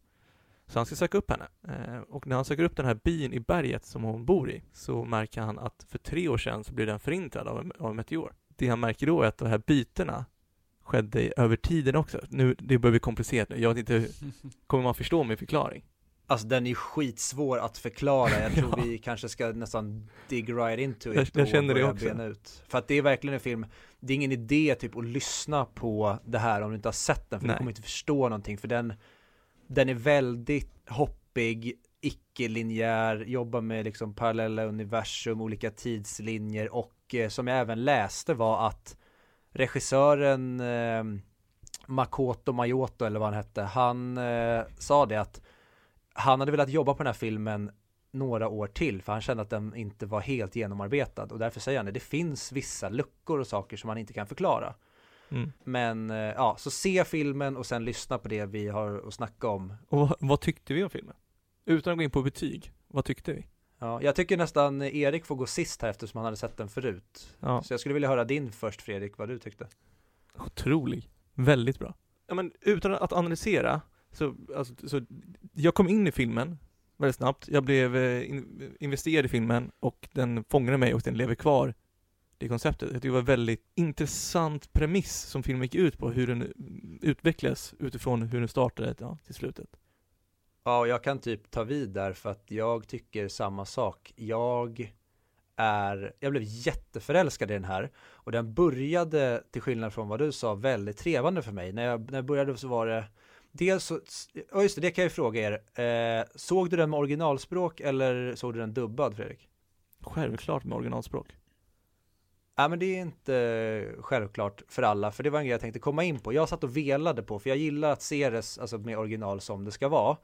Så han ska söka upp henne. Eh, och när han söker upp den här byn i berget som hon bor i, så märker han att för tre år sedan så blev den förintad av en, av en meteor. Det han märker då är att de här bytena skedde över tiden också. Nu, det börjar bli komplicerat nu. Jag vet inte, *laughs* kommer man förstå min förklaring? Alltså den är skitsvår att förklara, jag tror Ja. *laughs* vi kanske ska nästan dig right into Jag- it jag och känner det också. bena ut. För att det är verkligen en film, det är ingen idé typ att lyssna på det här om du inte har sett den, för Nej. du kommer inte förstå någonting, för den, den är väldigt hoppig, icke-linjär, jobbar med liksom parallella universum, olika tidslinjer och eh, som jag även läste var att regissören eh, Makoto Mayoto eller vad han hette, han eh, sa det att han hade velat jobba på den här filmen några år till för han kände att den inte var helt genomarbetad och därför säger han det, det finns vissa luckor och saker som han inte kan förklara. Mm. Men eh, ja, så se filmen och sen lyssna på det vi har att snacka om. Och vad, vad tyckte vi om filmen? Utan att gå in på betyg, vad tyckte vi? Ja, jag tycker nästan Erik får gå sist här eftersom han hade sett den förut. Ja, Så jag skulle vilja höra din först Fredrik, vad du tyckte. otrolig. Väldigt bra. Ja, men utan att analysera, så, alltså, så jag kom in i filmen väldigt snabbt. Jag blev eh, in, investerad i filmen och den fångade mig och den lever kvar. Det konceptet. Jag det var en väldigt intressant premiss som filmen gick ut på, hur den mm, utvecklas utifrån hur den startade ja, till slutet. Ja, och jag kan typ ta vid där för att jag tycker samma sak. Jag är, jag blev jätteförälskad i den här och den började, till skillnad från vad du sa, väldigt trevande för mig. När jag, när jag började så var det Dels så, ja just det, det kan jag ju fråga er. Eh, såg du den med originalspråk eller såg du den dubbad Fredrik? självklart med originalspråk. Ja men det är inte självklart för alla, för det var en grej jag tänkte komma in på. Jag satt och velade på, för jag gillar att se det alltså, med original som det ska vara.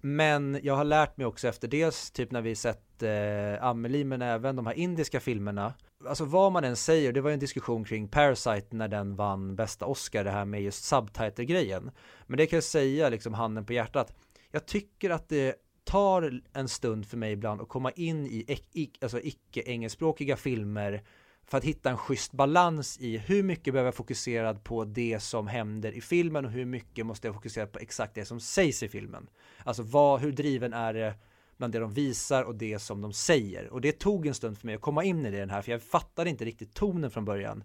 Men jag har lärt mig också efter dels typ när vi sett eh, Amelie men även de här indiska filmerna. Alltså vad man än säger, det var ju en diskussion kring Parasite när den vann bästa Oscar, det här med just subtitle-grejen. Men det kan jag säga liksom handen på hjärtat. Jag tycker att det tar en stund för mig ibland att komma in i alltså icke-engelskspråkiga filmer för att hitta en schysst balans i hur mycket behöver jag fokusera på det som händer i filmen och hur mycket måste jag fokusera på exakt det som sägs i filmen. Alltså vad, hur driven är det bland det de visar och det som de säger. Och det tog en stund för mig att komma in i den här för jag fattade inte riktigt tonen från början.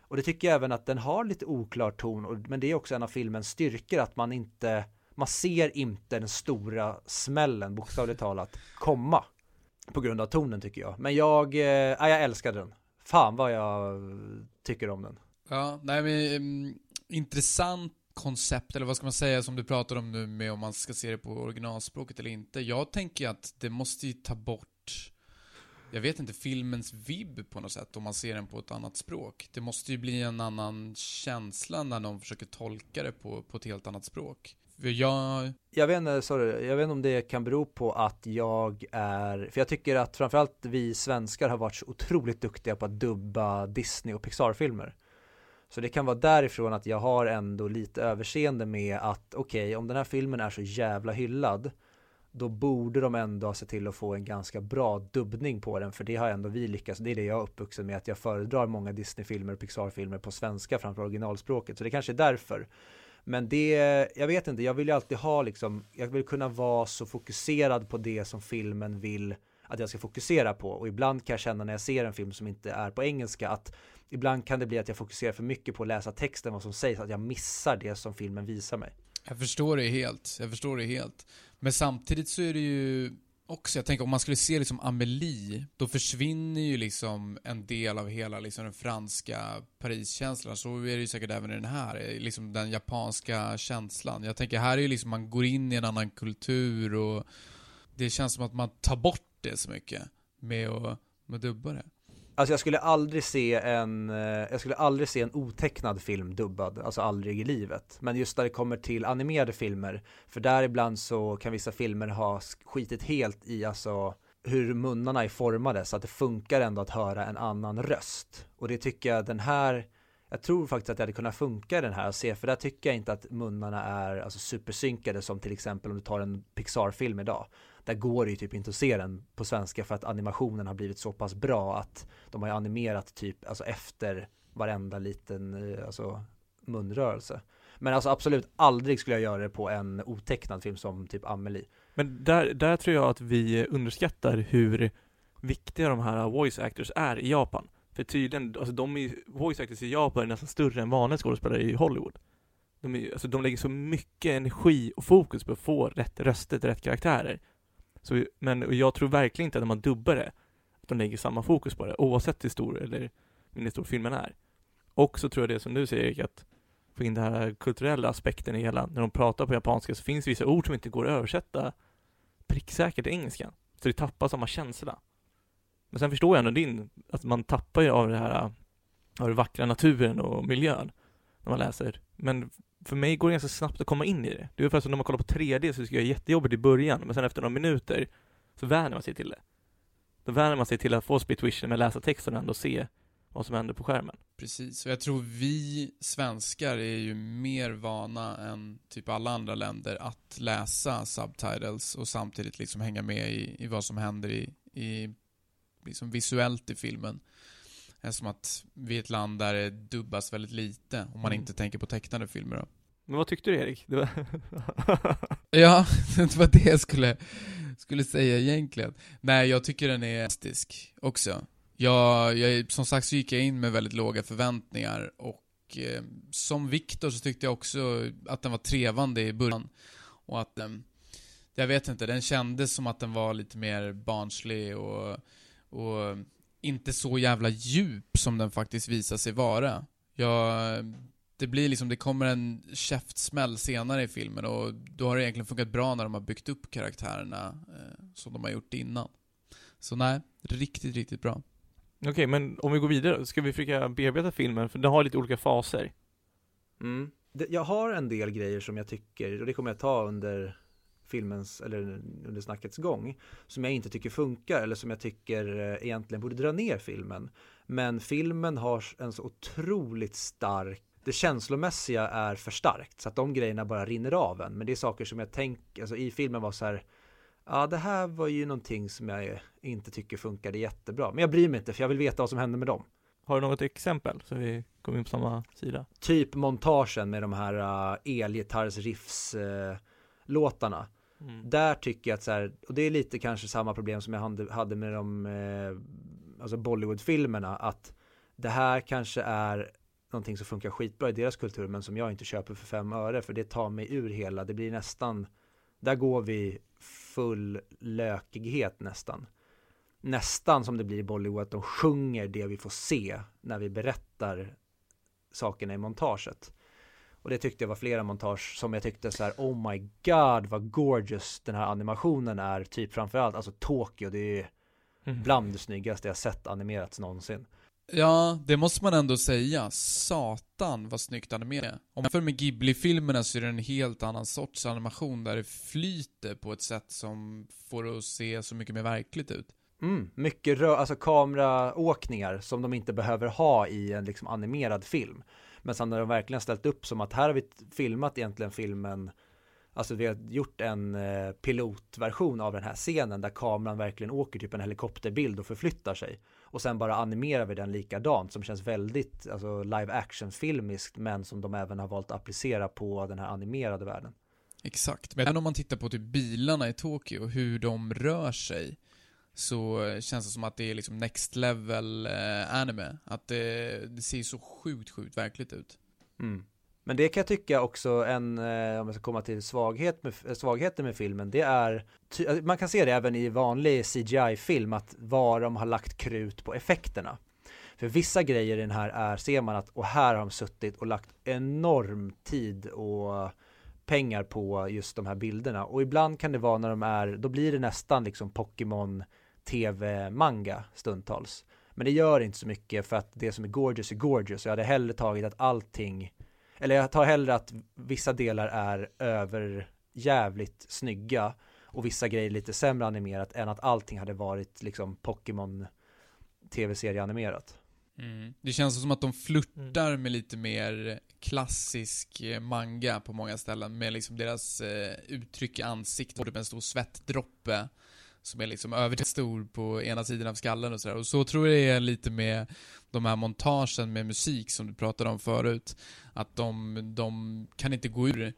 Och det tycker jag även att den har lite oklar ton, men det är också en av filmens styrkor att man inte, man ser inte den stora smällen bokstavligt talat komma. På grund av tonen tycker jag. Men jag, äh, jag älskade den fan vad jag tycker om den. Ja, nej men mm, intressant koncept, eller vad ska man säga, som du pratar om nu med om man ska se det på originalspråket eller inte. Jag tänker att det måste ju ta bort, jag vet inte, filmens vibb på något sätt om man ser den på ett annat språk. Det måste ju bli en annan känsla när någon försöker tolka det på, på ett helt annat språk. Jag... Jag vet inte, sorry, jag vet inte om det kan bero på att jag är, för jag tycker att framförallt vi svenskar har varit så otroligt duktiga på att dubba Disney och Pixar-filmer. Så det kan vara därifrån att jag har ändå lite överseende med att okej, okay, om den här filmen är så jävla hyllad, då borde de ändå ha sett till att få en ganska bra dubbning på den, för det har ändå vi lyckats, det är det jag är uppvuxen med, att jag föredrar många Disney-filmer och Pixar-filmer på svenska framför originalspråket, så det kanske är därför. Men det, jag vet inte, jag vill ju alltid ha liksom, jag vill kunna vara så fokuserad på det som filmen vill att jag ska fokusera på och ibland kan jag känna när jag ser en film som inte är på engelska att ibland kan det bli att jag fokuserar för mycket på att läsa texten vad som sägs att jag missar det som filmen visar mig. Jag förstår det helt, jag förstår det helt. Men samtidigt så är det ju också, jag tänker om man skulle se liksom Amelie, då försvinner ju liksom en del av hela liksom den franska Pariskänslan. Så är det ju säkert även i den här, eh, liksom den japanska känslan. Jag tänker här är ju liksom, man går in i en annan kultur och det känns som att man tar bort det så mycket med att, med att dubba det. Alltså jag skulle aldrig se en, eh, jag skulle aldrig se en otecknad film dubbad, alltså aldrig i livet. Men just när det kommer till animerade filmer, för där ibland så kan vissa filmer ha skitit helt i alltså hur munnarna är formade så att det funkar ändå att höra en annan röst. Och det tycker jag den här, jag tror faktiskt att det hade kunnat funka i den här att se, för där tycker jag inte att munnarna är alltså supersynkade som till exempel om du tar en Pixar-film idag där går det ju typ inte att se den på svenska för att animationen har blivit så pass bra att de har ju animerat typ alltså efter varenda liten eh, alltså munrörelse. Men alltså absolut aldrig skulle jag göra det på en otecknad film som typ Amelie. Men där, där tror jag att vi underskattar hur viktiga de här voice actors är i Japan. För tydligen, alltså de är, voice actors i Japan är nästan större än vanliga skådespelare i Hollywood. De, är, alltså de lägger så mycket energi och fokus på att få rätt röster till rätt karaktärer. Så, men jag tror verkligen inte att när man dubbar det, att de lägger samma fokus på det, oavsett hur stor eller mindre stor filmen är. Och så tror jag det som du säger Erik, att få in den här kulturella aspekten i hela, när de pratar på japanska så finns vissa ord som inte går att översätta pricksäkert till engelskan. Så det tappar samma känsla. Men sen förstår jag ändå din, att man tappar ju av det här, av den vackra naturen och miljön när man läser. Men för mig går det ganska snabbt att komma in i det. Det är ungefär som när man kollar på 3D så ska jag det jättejobbigt i början, men sen efter några minuter så vänjer man sig till det. Då vänjer man sig till att få split vision med läsa texten och ändå se vad som händer på skärmen. Precis, och jag tror vi svenskar är ju mer vana än typ alla andra länder att läsa subtitles och samtidigt liksom hänga med i, i vad som händer i, i liksom visuellt i filmen. Som att vi är ett land där det dubbas väldigt lite, om man mm. inte tänker på tecknade filmer då. Men vad tyckte du Erik? Var... *laughs* ja, *laughs* det var det jag skulle, skulle säga egentligen. Nej, jag tycker den är fantastisk också. Jag, jag, som sagt så gick jag in med väldigt låga förväntningar och eh, som Viktor så tyckte jag också att den var trevande i början. Och att eh, jag vet inte, den kändes som att den var lite mer barnslig och, och inte så jävla djup som den faktiskt visar sig vara. Jag, det blir liksom, det kommer en käftsmäll senare i filmen och då har det egentligen funkat bra när de har byggt upp karaktärerna eh, som de har gjort innan. Så nej, Riktigt, riktigt bra. Okej, men om vi går vidare, ska vi försöka bearbeta filmen? För den har lite olika faser. Mm. Jag har en del grejer som jag tycker, och det kommer jag ta under filmens, eller under snackets gång, som jag inte tycker funkar eller som jag tycker eh, egentligen borde dra ner filmen. Men filmen har en så otroligt stark, det känslomässiga är för starkt så att de grejerna bara rinner av en. Men det är saker som jag tänker, alltså i filmen var så här, ja det här var ju någonting som jag inte tycker funkade jättebra. Men jag bryr mig inte för jag vill veta vad som händer med dem. Har du något exempel? Så vi kommer in på samma sida. Typ montagen med de här uh, elgitarrsriffs uh, låtarna. Mm. Där tycker jag att så här, och det är lite kanske samma problem som jag hade- med de eh, alltså Bollywood-filmerna, att det här kanske är någonting som funkar skitbra i deras kultur, men som jag inte köper för fem öre, för det tar mig ur hela, det blir nästan, där går vi full lökighet nästan. Nästan som det blir i Bollywood, att de sjunger det vi får se när vi berättar sakerna i montaget. Och det tyckte jag var flera montage som jag tyckte så här, oh my god vad gorgeous den här animationen är, typ framförallt, alltså Tokyo, det är Mm. bland det snyggaste jag sett animerats någonsin. Ja, det måste man ändå säga. Satan vad snyggt animerat. Om man jämför med Ghibli-filmerna så är det en helt annan sorts animation där det flyter på ett sätt som får det att se så mycket mer verkligt ut. Mm, mycket rö- alltså kameraåkningar som de inte behöver ha i en liksom animerad film. Men sen har de verkligen ställt upp som att här har vi filmat egentligen filmen Alltså vi har gjort en eh, pilotversion av den här scenen där kameran verkligen åker typ en helikopterbild och förflyttar sig. Och sen bara animerar vi den likadant som känns väldigt alltså, live action filmiskt men som de även har valt att applicera på den här animerade världen. Exakt. Men om man tittar på typ bilarna i Tokyo, hur de rör sig, så känns det som att det är liksom next level eh, anime. Att det, det ser så sjukt, sjukt verkligt ut. Mm. Men det kan jag tycka också en, eh, om jag ska komma till svaghet med, eh, svagheten med filmen, det är, eh, man kan se det även i vanlig CGI-film, att var de har lagt krut på effekterna. För vissa grejer i den här är, ser man att, och här har de suttit och lagt enorm tid och pengar på just de här bilderna. Och ibland kan det vara när de är, då blir det nästan liksom Pokémon TV-manga stundtals. Men det gör inte så mycket för att det som är gorgeous är gorgeous. Jag hade hellre tagit att allting eller jag tar hellre att vissa delar är över jävligt snygga och vissa grejer lite sämre animerat än att allting hade varit liksom Pokémon tv-serie animerat. Det känns som att de flörtar med lite mer klassisk eh, manga på många ställen, med liksom deras eh, uttryck i ansiktet, både med en stor svettdroppe som är liksom överdrivet stor på ena sidan av skallen och sådär. Och så tror jag det är lite med de här montagen med musik som du pratade om förut. Att de, de kan inte gå ur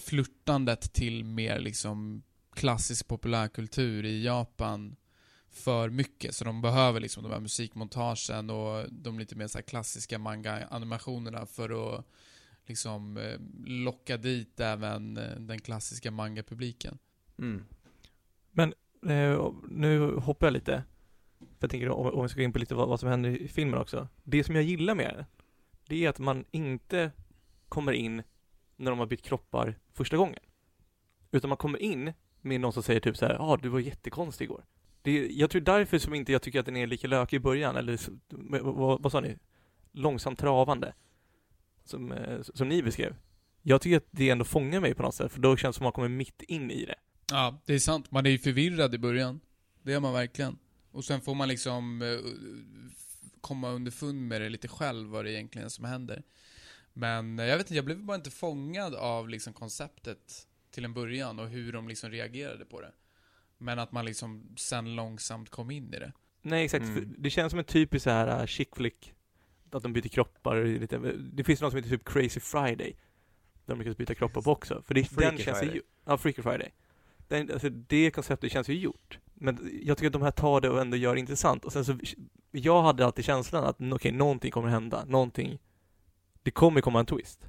flörtandet till mer liksom klassisk populärkultur i Japan för mycket. Så de behöver liksom de här musikmontagen och de lite mer så här klassiska manga-animationerna för att liksom eh, locka dit även eh, den klassiska manga-publiken. Mm. Men eh, nu hoppar jag lite. För jag tänker om, vi ska gå in på lite vad, vad som händer i filmen också. Det som jag gillar med den, det är att man inte kommer in när de har bytt kroppar första gången. Utan man kommer in med någon som säger typ så här, ja ah, du var jättekonstig igår. Det är, jag tror därför som inte jag tycker att den är lika lökig i början, eller vad, vad, sa ni? Långsamt travande. Som, eh, som ni beskrev. Jag tycker att det ändå fångar mig på något sätt, för då känns det som att man kommer mitt in i det. Ja, det är sant. Man är ju förvirrad i början. Det är man verkligen. Och sen får man liksom eh, komma underfund med det lite själv, vad det egentligen är som händer. Men eh, jag vet inte, jag blev bara inte fångad av liksom konceptet till en början och hur de liksom reagerade på det. Men att man liksom sen långsamt kom in i det. Nej exakt, Mm. det känns som en typisk så här uh, chick flick Att de byter kroppar, lite, det finns något som heter typ Crazy Friday Där de lyckas byta kroppar på också, för det, den Freaky känns Friday. ju, ja Freaky Friday den, alltså det konceptet känns ju gjort. Men jag tycker att de här tar det och ändå gör det intressant. Och sen så Jag hade alltid känslan att okej, någonting kommer hända, någonting Det kommer komma en twist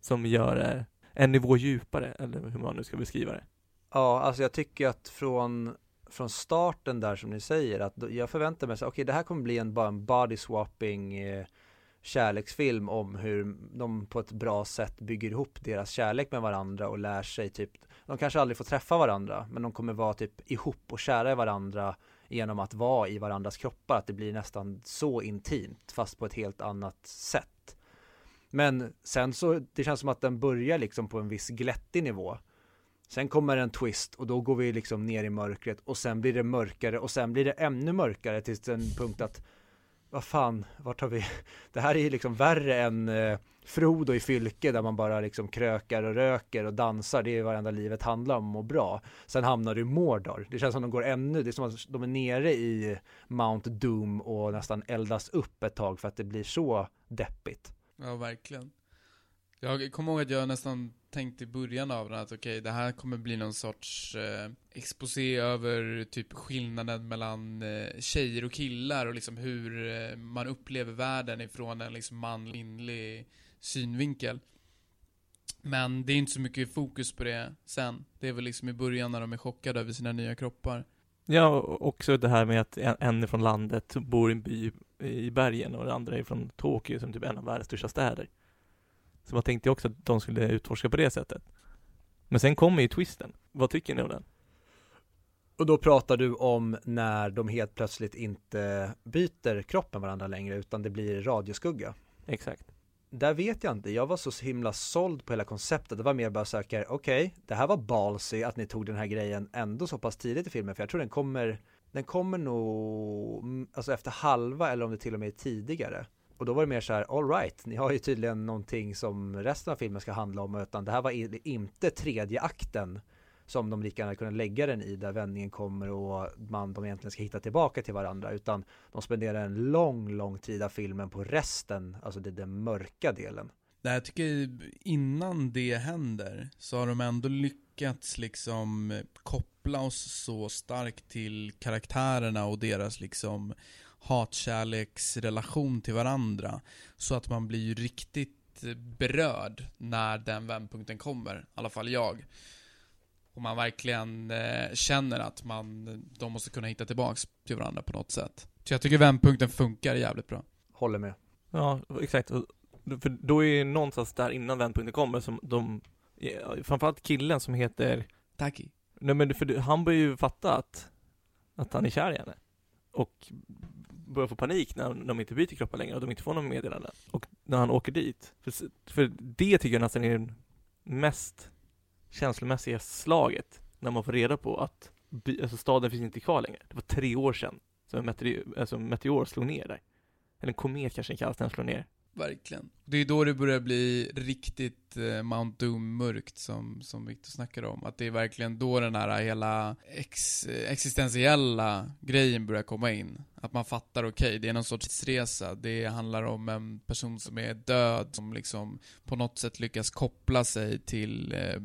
Som gör det en nivå djupare, eller hur man nu ska beskriva det. Ja, alltså jag tycker att från, från starten där som ni säger att jag förväntar mig så okej det här kommer bli en, bara en body swapping eh, kärleksfilm om hur de på ett bra sätt bygger ihop deras kärlek med varandra och lär sig typ de kanske aldrig får träffa varandra men de kommer vara typ ihop och kära i varandra genom att vara i varandras kroppar, att det blir nästan så intimt fast på ett helt annat sätt. Men sen så, det känns som att den börjar liksom på en viss glättig nivå. Sen kommer en twist och då går vi liksom ner i mörkret och sen blir det mörkare och sen blir det ännu mörkare tills en punkt att vad fan, vart har vi? *laughs* Det här är ju liksom värre än eh, Frodo i Fylke där man bara liksom krökar och röker och dansar. Det är ju varenda livet handlar om och bra. Sen hamnar du i Mordor. Det känns som de går ännu, det är som att de är nere i Mount Doom och nästan eldas upp ett tag för att det blir så deppigt. Ja, verkligen. Jag kommer ihåg att jag nästan tänkte i början av den att okej, det här kommer bli någon sorts eh, exposé över typ skillnaden mellan eh, tjejer och killar och liksom hur eh, man upplever världen ifrån en liksom manlig synvinkel. Men det är inte så mycket fokus på det sen. Det är väl liksom i början när de är chockade över sina nya kroppar. Ja, och också det här med att en, en är från landet, bor i en by i bergen och den andra är från Tokyo som typ en av världens största städer. Så man tänkte också att de skulle utforska på det sättet. Men sen kommer ju twisten. Vad tycker ni om den? Och då pratar du om när de helt plötsligt inte byter kropp med varandra längre utan det blir radioskugga. Exakt. Där vet jag inte, jag var så himla såld på hela konceptet. Det var mer bara söka, okej, okay, det här var ballsy att ni tog den här grejen ändå så pass tidigt i filmen för jag tror den kommer den kommer nog, mm, alltså efter halva eller om det till och med är tidigare. Och då var det mer så här, all right, ni har ju tydligen någonting som resten av filmen ska handla om, utan det här var inte tredje akten som de lika gärna kunde lägga den i där vändningen kommer och man de egentligen ska hitta tillbaka till varandra utan de spenderar en lång, lång tid av filmen på resten, alltså det, den mörka delen. Nej, jag tycker innan det händer så har de ändå lyckats liksom koppla oss så starkt till karaktärerna och deras liksom hatkärleksrelation till varandra. Så att man blir ju riktigt berörd när den vändpunkten kommer. I alla fall jag. Och man verkligen eh, känner att man, de måste kunna hitta tillbaks till varandra på något sätt. Så jag tycker vändpunkten funkar jävligt bra. Håller med. Ja, exakt. För då är det någonstans där innan vändpunkten kommer som de, framförallt killen som heter Taki. Nej men för han börjar ju fatta att, att han är kär i henne. Och börjar få panik när de inte byter kroppar längre och de inte får någon meddelande. Och när han åker dit. För, för det tycker jag nästan är det mest känslomässiga slaget. När man får reda på att by, alltså staden finns inte kvar längre. Det var tre år sedan som en meteor, alltså meteor slog ner där. Eller en komet kanske den kallas den slår ner. Verkligen. Det är då det börjar bli riktigt eh, Mount Doom-mörkt som, som Victor snackade om. Att det är verkligen då den här hela ex, existentiella grejen börjar komma in. Att man fattar, okej, okay, det är någon sorts resa. Det handlar om en person som är död, som liksom på något sätt lyckas koppla sig till eh,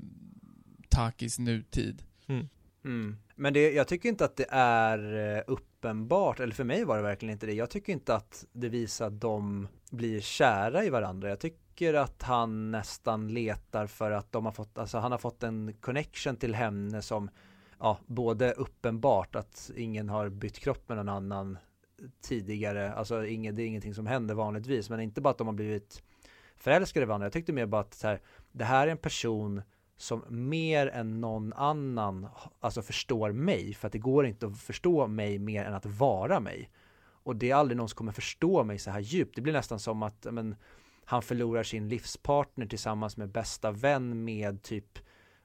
Takis nutid. Mm. Mm. Men det, jag tycker inte att det är eh, uppenbart, eller för mig var det verkligen inte det. Jag tycker inte att det visar de blir kära i varandra. Jag tycker att han nästan letar för att de har fått, alltså han har fått en connection till henne som, ja, både uppenbart att ingen har bytt kropp med någon annan tidigare, alltså inget, det är ingenting som händer vanligtvis, men inte bara att de har blivit förälskade i varandra. Jag tyckte mer bara att så här, det här är en person som mer än någon annan alltså förstår mig för att det går inte att förstå mig mer än att vara mig och det är aldrig någon som kommer förstå mig så här djupt. Det blir nästan som att men, han förlorar sin livspartner tillsammans med bästa vän med typ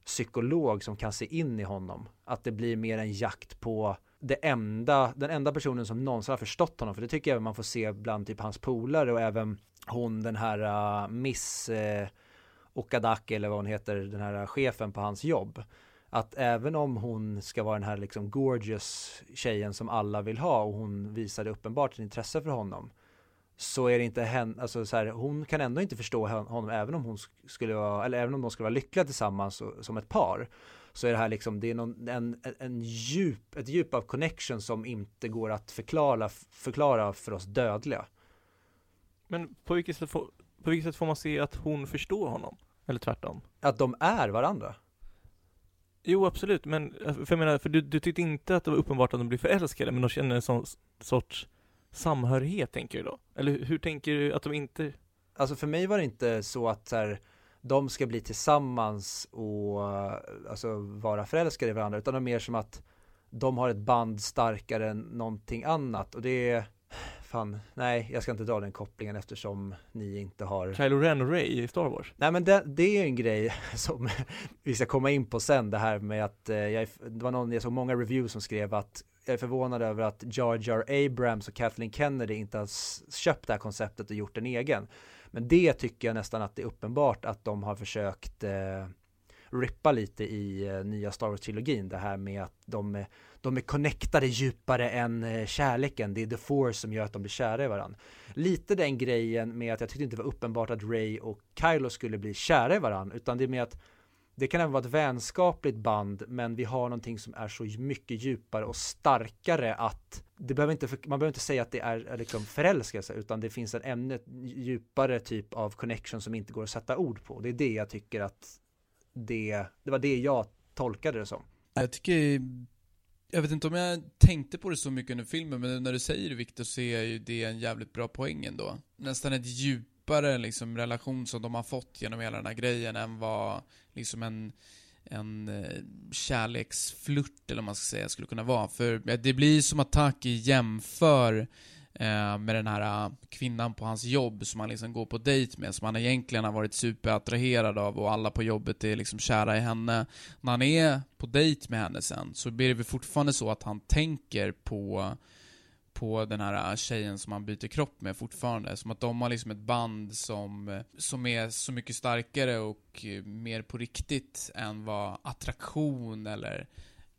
psykolog som kan se in i honom. Att det blir mer en jakt på det enda, den enda personen som någonsin har förstått honom. För det tycker jag man får se bland typ hans polare och även hon den här uh, Miss uh, Okadaki eller vad hon heter, den här chefen på hans jobb. Att även om hon ska vara den här liksom gorgeous tjejen som alla vill ha och hon visade uppenbart ett intresse för honom så är det inte henne, alltså så här, hon kan ändå inte förstå honom även om hon skulle vara, eller även om de skulle vara lyckliga tillsammans och, som ett par så är det här liksom, det är någon, en, en djup, ett djup av connection som inte går att förklara, förklara för oss dödliga. Men på vilket sätt får, på vilket sätt får man se att hon förstår honom? Eller tvärtom? Att de är varandra? Jo, absolut, men eh, för jag menar, för du, du tyckte inte att det var uppenbart att de blir förälskade, men de känner en sån sorts samhörighet, tänker du då? Eller hur, hur tänker du att de inte... Alltså för mig var det inte så att så här, de ska bli tillsammans och alltså vara förälskade i varandra, utan det är mer som att de har ett band starkare än någonting annat och det är fan, nej, jag ska inte dra den kopplingen eftersom ni inte har Kylo Ren och Ray i Star Wars. Nej men det, det är ju en grej *laughs* som *laughs* vi ska komma in på sen det här med att eh, jag, det var någon, jag såg många reviews som skrev att jag är förvånad över att Jar Jar Abrams och Kathleen Kennedy inte har köpt det här konceptet och gjort en egen. Men det tycker jag nästan att det är uppenbart att de har försökt eh, rippa lite i eh, nya Star Wars-trilogin. Det här med att de, är- de är connectade djupare än eh, kärleken. Det är The Force som gör att de blir kära i varandra. Lite den grejen med att jag tyckte inte det var uppenbart att Ray och Kylo skulle bli kära i varandra. Utan det är med att det kan även vara ett vänskapligt band men vi har någonting som är så mycket djupare och starkare att det behöver inte, man behöver inte säga att det är, är liksom förälskelse utan det finns en ännu djupare typ av connection som inte går att sätta ord på. Det är det jag tycker att det, det var det jag tolkade det som. Jag tycker, jag vet inte om jag tänkte på det så mycket under filmen, men när du säger det Viktor så är ju det en jävligt bra poäng ändå. Nästan ett djupare liksom relation som de har fått genom hela den här grejen än vad liksom en en eh, kärleksflört eller vad man ska säga skulle kunna vara. För det blir som att Taki jämför eh, Eh, med den här eh, kvinnan på hans jobb som han liksom går på dejt med, som han egentligen har varit superattraherad av och alla på jobbet är liksom kära i henne. När han är på dejt med henne sen så blir det väl fortfarande så att han tänker på på den här eh, tjejen som han byter kropp med fortfarande. Som att de har liksom ett band som, som är så mycket starkare och mer på riktigt än vad attraktion eller,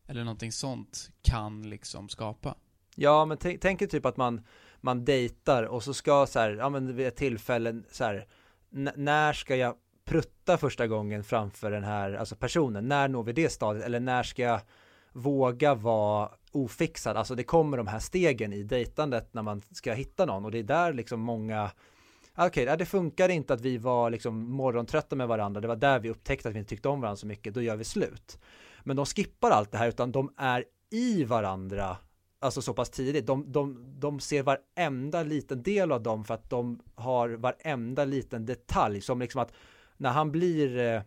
eller någonting sånt kan liksom skapa. Ja, men tänk, er typ att man, man dejtar och så ska så här, ja men vid ett tillfälle så här, när ska jag prutta första gången framför den här, alltså personen, när når vi det stadiet, eller när ska jag våga vara ofixad, alltså det kommer de här stegen i dejtandet när man ska hitta någon och det är där liksom många ah, Okej, okay, det funkar inte att vi var liksom morgontrötta med varandra, det var där vi upptäckte att vi inte tyckte om varandra så mycket, då gör vi slut. Men de skippar allt det här utan de är i varandra alltså så pass tidigt. De, de, de ser varenda liten del av dem för att de har varenda liten detalj som liksom att när han blir eh,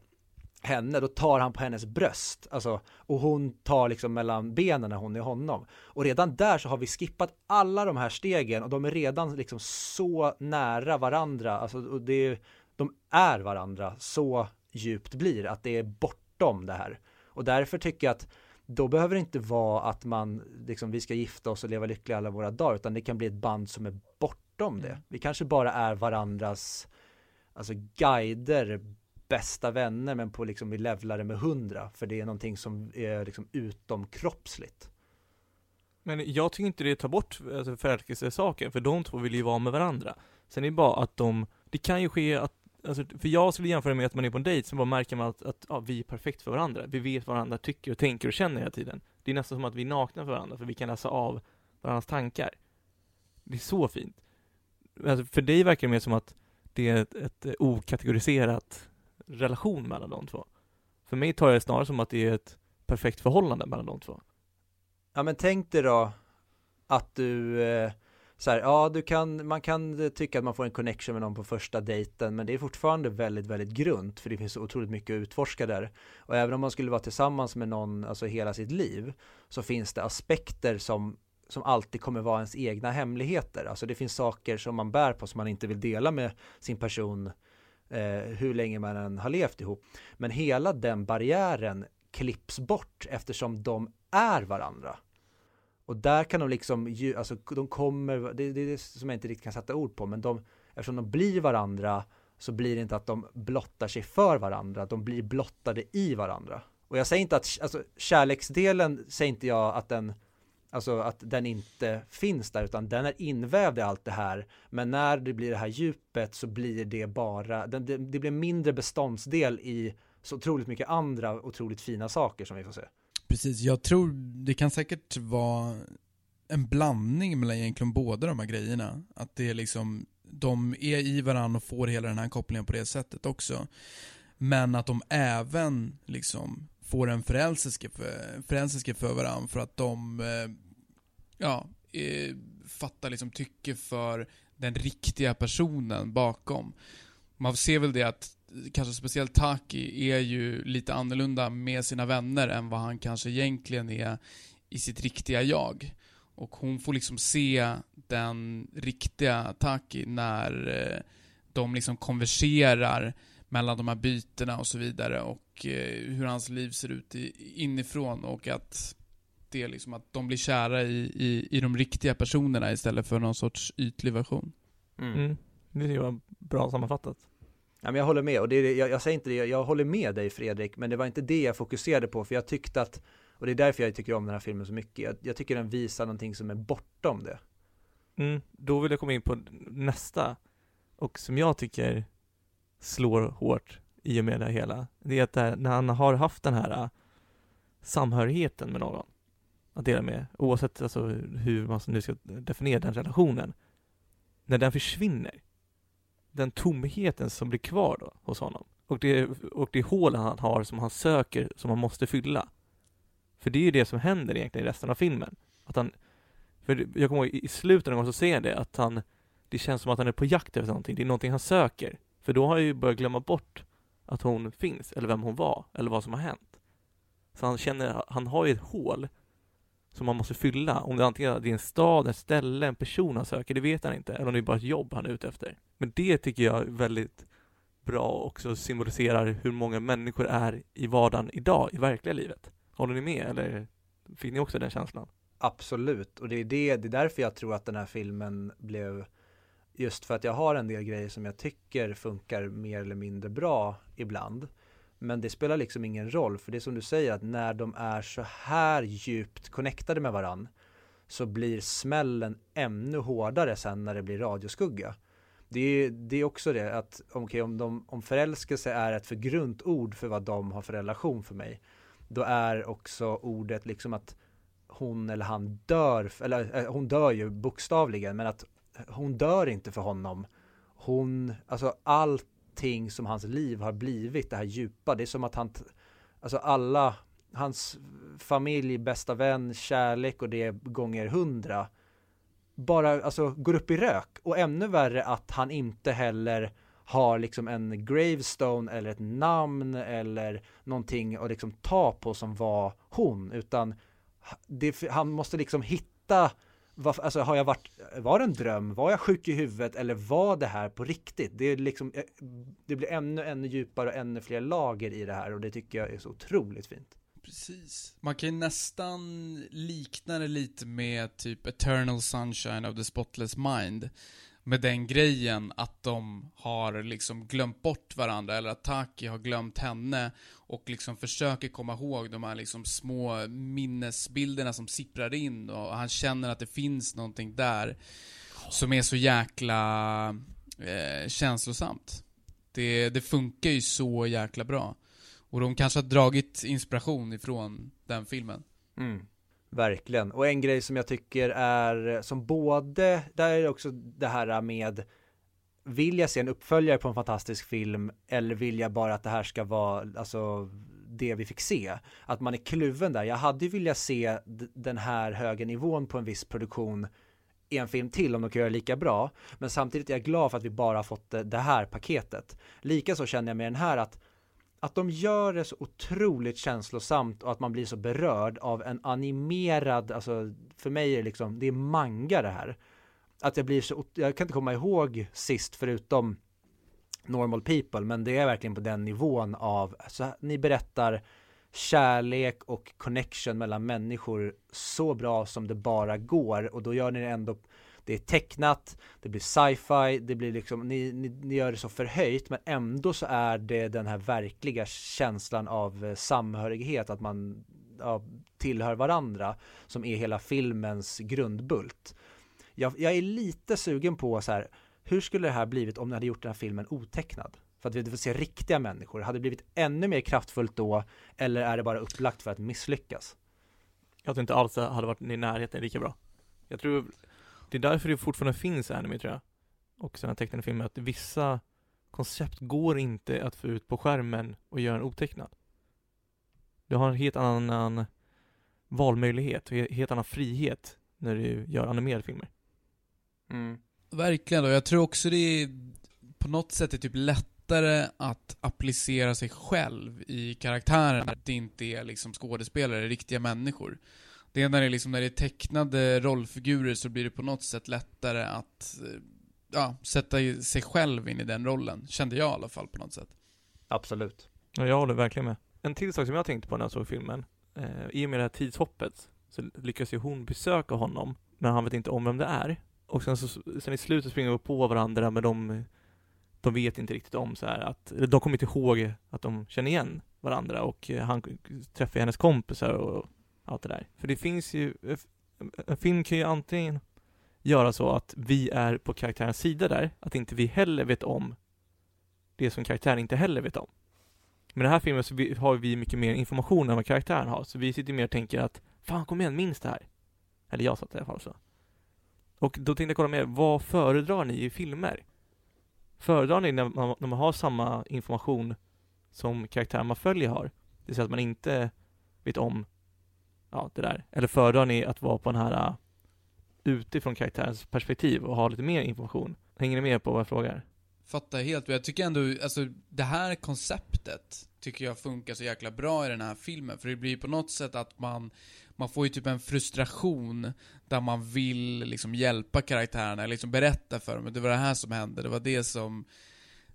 henne, då tar han på hennes bröst, alltså och hon tar liksom mellan benen när hon är honom. Och redan där så har vi skippat alla de här stegen och de är redan liksom så nära varandra, alltså och det är, de är varandra så djupt blir att det är bortom det här. Och därför tycker jag att då behöver det inte vara att man liksom vi ska gifta oss och leva lyckliga alla våra dagar utan det kan bli ett band som är bortom det. Vi kanske bara är varandras alltså guider, bästa vänner men på liksom vi levlar det med hundra för det är någonting som är liksom utomkroppsligt. Men jag tycker inte det tar bort alltså, förälskelsesaken, för de två vill ju vara med varandra. Sen är det bara att de, det kan ju ske att, alltså, för jag skulle jämföra med att man är på en dejt, så bara märker man att, att ja, vi är perfekt för varandra. Vi vet vad varandra tycker och tänker och känner hela tiden. Det är nästan som att vi är nakna för varandra, för vi kan läsa av varandras tankar. Det är så fint. Alltså, för dig verkar det mer som att det är ett, ett eh, okategoriserat relation mellan de två. För mig tar jag det snarare som att det är ett perfekt förhållande mellan de två. Ja men tänk dig då att du eh, så här, ja du kan, man kan eh, tycka att man får en connection med någon på första dejten men det är fortfarande väldigt, väldigt grunt för det finns så otroligt mycket att utforska där. Och även om man skulle vara tillsammans med någon, alltså hela sitt liv, så finns det aspekter som som alltid kommer vara ens egna hemligheter. Alltså det finns saker som man bär på som man inte vill dela med sin person eh, hur länge man än har levt ihop. Men hela den barriären klipps bort eftersom de är varandra. Och där kan de liksom, alltså de kommer, det, det är det som jag inte riktigt kan sätta ord på, men de, eftersom de blir varandra så blir det inte att de blottar sig för varandra, de blir blottade i varandra. Och jag säger inte att, alltså kärleksdelen säger inte jag att den, alltså att den inte finns där, utan den är invävd i allt det här. Men när det blir det här djupet så blir det bara, den, det, det blir mindre beståndsdel i så otroligt mycket andra otroligt fina saker som vi får se. Precis, jag tror det kan säkert vara en blandning mellan egentligen båda de här grejerna. Att det är liksom, de är i varandra och får hela den här kopplingen på det sättet också. Men att de även liksom får en förälskelse för, förälskelse för varandra för att de, eh, ja, eh, fattar liksom tycke för den riktiga personen bakom. Man ser väl det att kanske speciellt Taki är ju lite annorlunda med sina vänner än vad han kanske egentligen är i sitt riktiga jag. Och hon får liksom se den riktiga Taki när eh, de liksom konverserar mellan de här bytena och så vidare och eh, hur hans liv ser ut inifrån och att det är liksom att de blir kära i, i, i de riktiga personerna istället för någon sorts ytlig version. Mm. Mm. Det var bra sammanfattat. Ja, men jag håller med och det är, jag, jag säger inte det, jag håller med dig Fredrik, men det var inte det jag fokuserade på för jag tyckte att, och det är därför jag tycker om den här filmen så mycket, jag, jag tycker den visar någonting som är bortom det. Mm. Då vill jag komma in på nästa, och som jag tycker slår hårt i och med det hela. Det är att där, när han har haft den här äh, samhörigheten med någon att dela med, oavsett alltså hur man nu ska definiera den relationen, när den försvinner, den tomheten som blir kvar då hos honom, och det, och det hålen han har som han söker, som han måste fylla. För det är ju det som händer egentligen i resten av filmen. Att han, för jag kommer ihåg i i slutet någon gång så ser jag det, att han, det känns som att han är på jakt efter någonting, det är någonting han söker. För då har han ju börjat glömma bort att hon finns, eller vem hon var, eller vad som har hänt. Så han känner, han har ju ett hål som man måste fylla. Om det antingen är en stad, ett ställe, en person han söker, det vet han inte. Eller om det är bara ett jobb han är ute efter. Men det tycker jag är väldigt bra och också symboliserar hur många människor är i vardagen idag, i verkliga livet. Håller ni med, eller fick ni också den känslan? Absolut, och det är, det, det är därför jag tror att den här filmen blev Just för att jag har en del grejer som jag tycker funkar mer eller mindre bra ibland men det spelar liksom ingen roll, för det är som du säger att när de är så här djupt connectade med varann Så blir smällen ännu hårdare sen när det blir radioskugga det är, det är också det att okay, om, de, om förälskelse är ett för grunt ord för vad de har för relation för mig Då är också ordet liksom att hon eller han dör, eller eh, hon dör ju bokstavligen, men att hon dör inte för honom. Hon, alltså allt allting som hans liv har blivit, det här djupa, det är som att han, alltså alla, hans familj, bästa vän, kärlek och det gånger hundra, bara alltså går upp i rök. Och ännu värre att han inte heller har liksom en gravestone eller ett namn eller någonting att liksom ta på som var hon, utan det, han måste liksom hitta var, alltså har jag varit, var det en dröm, var jag sjuk i huvudet eller var det här på riktigt? Det är liksom, eh, det blir ännu, ännu djupare och ännu fler lager i det här och det tycker jag är så otroligt fint. Precis. Man kan ju nästan likna det lite med typ Eternal Sunshine of the Spotless Mind. Med den grejen att de har liksom glömt bort varandra, eller att Taki har glömt henne och liksom försöker komma ihåg de här liksom små minnesbilderna som sipprar in och han känner att det finns någonting där som är så jäkla eh, känslosamt. Det, det funkar ju så jäkla bra. Och de kanske har dragit inspiration ifrån den filmen. Mm. Verkligen, och en grej som jag tycker är som både, där är också det här med vill jag se en uppföljare på en fantastisk film eller vill jag bara att det här ska vara alltså det vi fick se? Att man är kluven där. Jag hade ju velat se den här höga nivån på en viss produktion i en film till om de kan göra lika bra. Men samtidigt är jag glad för att vi bara har fått det här paketet. Likaså känner jag med den här att att de gör det så otroligt känslosamt och att man blir så berörd av en animerad, alltså för mig är det liksom, det är manga det här. Att jag blir så, jag kan inte komma ihåg sist förutom Normal People, men det är verkligen på den nivån av, så alltså, ni berättar kärlek och connection mellan människor så bra som det bara går och då gör ni det ändå det är tecknat, det blir sci-fi, det blir liksom, ni, ni, ni gör det så förhöjt men ändå så är det den här verkliga känslan av eh, samhörighet, att man ja, tillhör varandra som är hela filmens grundbult. Jag, jag är lite sugen på så här, hur skulle det här blivit om ni hade gjort den här filmen otecknad? För att vi får se riktiga människor, hade det blivit ännu mer kraftfullt då eller är det bara upplagt för att misslyckas? Jag tror inte alls det hade varit i närheten lika bra. Jag tror, det är därför det fortfarande finns anime tror jag. Och sådana tecknade filmer, att vissa koncept går inte att få ut på skärmen och göra en otecknad. Du har en helt annan valmöjlighet, och en helt annan frihet när du gör animerade filmer. Mm. Verkligen, och jag tror också det är på något sätt är typ lättare att applicera sig själv i karaktären, att det inte är liksom skådespelare, riktiga människor. Det är när det är liksom, när det är tecknade rollfigurer så blir det på något sätt lättare att, eh, ja, sätta sig själv in i den rollen. Kände jag i alla fall på något sätt. Absolut. Ja, jag håller verkligen med. En till sak som jag tänkte på när jag såg filmen, eh, i och med det här tidshoppet, så lyckas ju hon besöka honom, men han vet inte om vem det är. Och sen, så, sen i slutet springer de på varandra, men de, de vet inte riktigt om så här att, eller de kommer inte ihåg att de känner igen varandra och eh, han träffar hennes kompisar och allt det där. För det finns ju, eh, en eh, eh, film kan ju antingen göra så att vi är på karaktärens sida där, att inte vi heller vet om det som karaktären inte heller vet om. Men i den här filmen så har vi mycket mer information än vad karaktären har, så vi sitter mer och tänker att Fan kom igen, minns det här. Eller jag satt i alla fall så. Och då tänkte jag kolla med, vad föredrar ni i filmer? Föredrar ni när man, när man har samma information som karaktären man följer har? Det vill säga att man inte vet om ja, det där. Eller föredrar ni att vara på den här uh, utifrån karaktärens perspektiv och ha lite mer information? Hänger ni med på vad jag frågar? Fattar helt, jag tycker ändå, alltså det här konceptet tycker jag funkar så jäkla bra i den här filmen, för det blir på något sätt att man, man får ju typ en frustration där man vill liksom hjälpa karaktärerna, liksom berätta för dem, det var det här som hände, det var det som,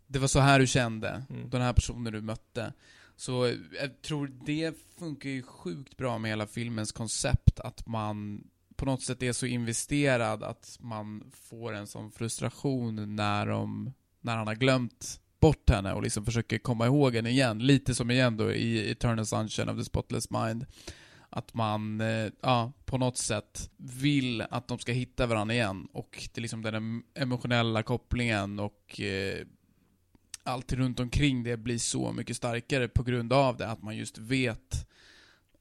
det var så här du kände, Mm. den här personen du mötte. Så jag tror det funkar ju sjukt bra med hela filmens koncept, att man på något sätt är så investerad att man får en sån frustration när de när han har glömt bort henne och liksom försöker komma ihåg henne igen. Lite som igen då i Eternal Sunshine of the Spotless Mind. Att man, eh, ja, på något sätt vill att de ska hitta varandra igen. Och det är liksom den emotionella kopplingen och eh, allt runt omkring det blir så mycket starkare på grund av det. Att man just vet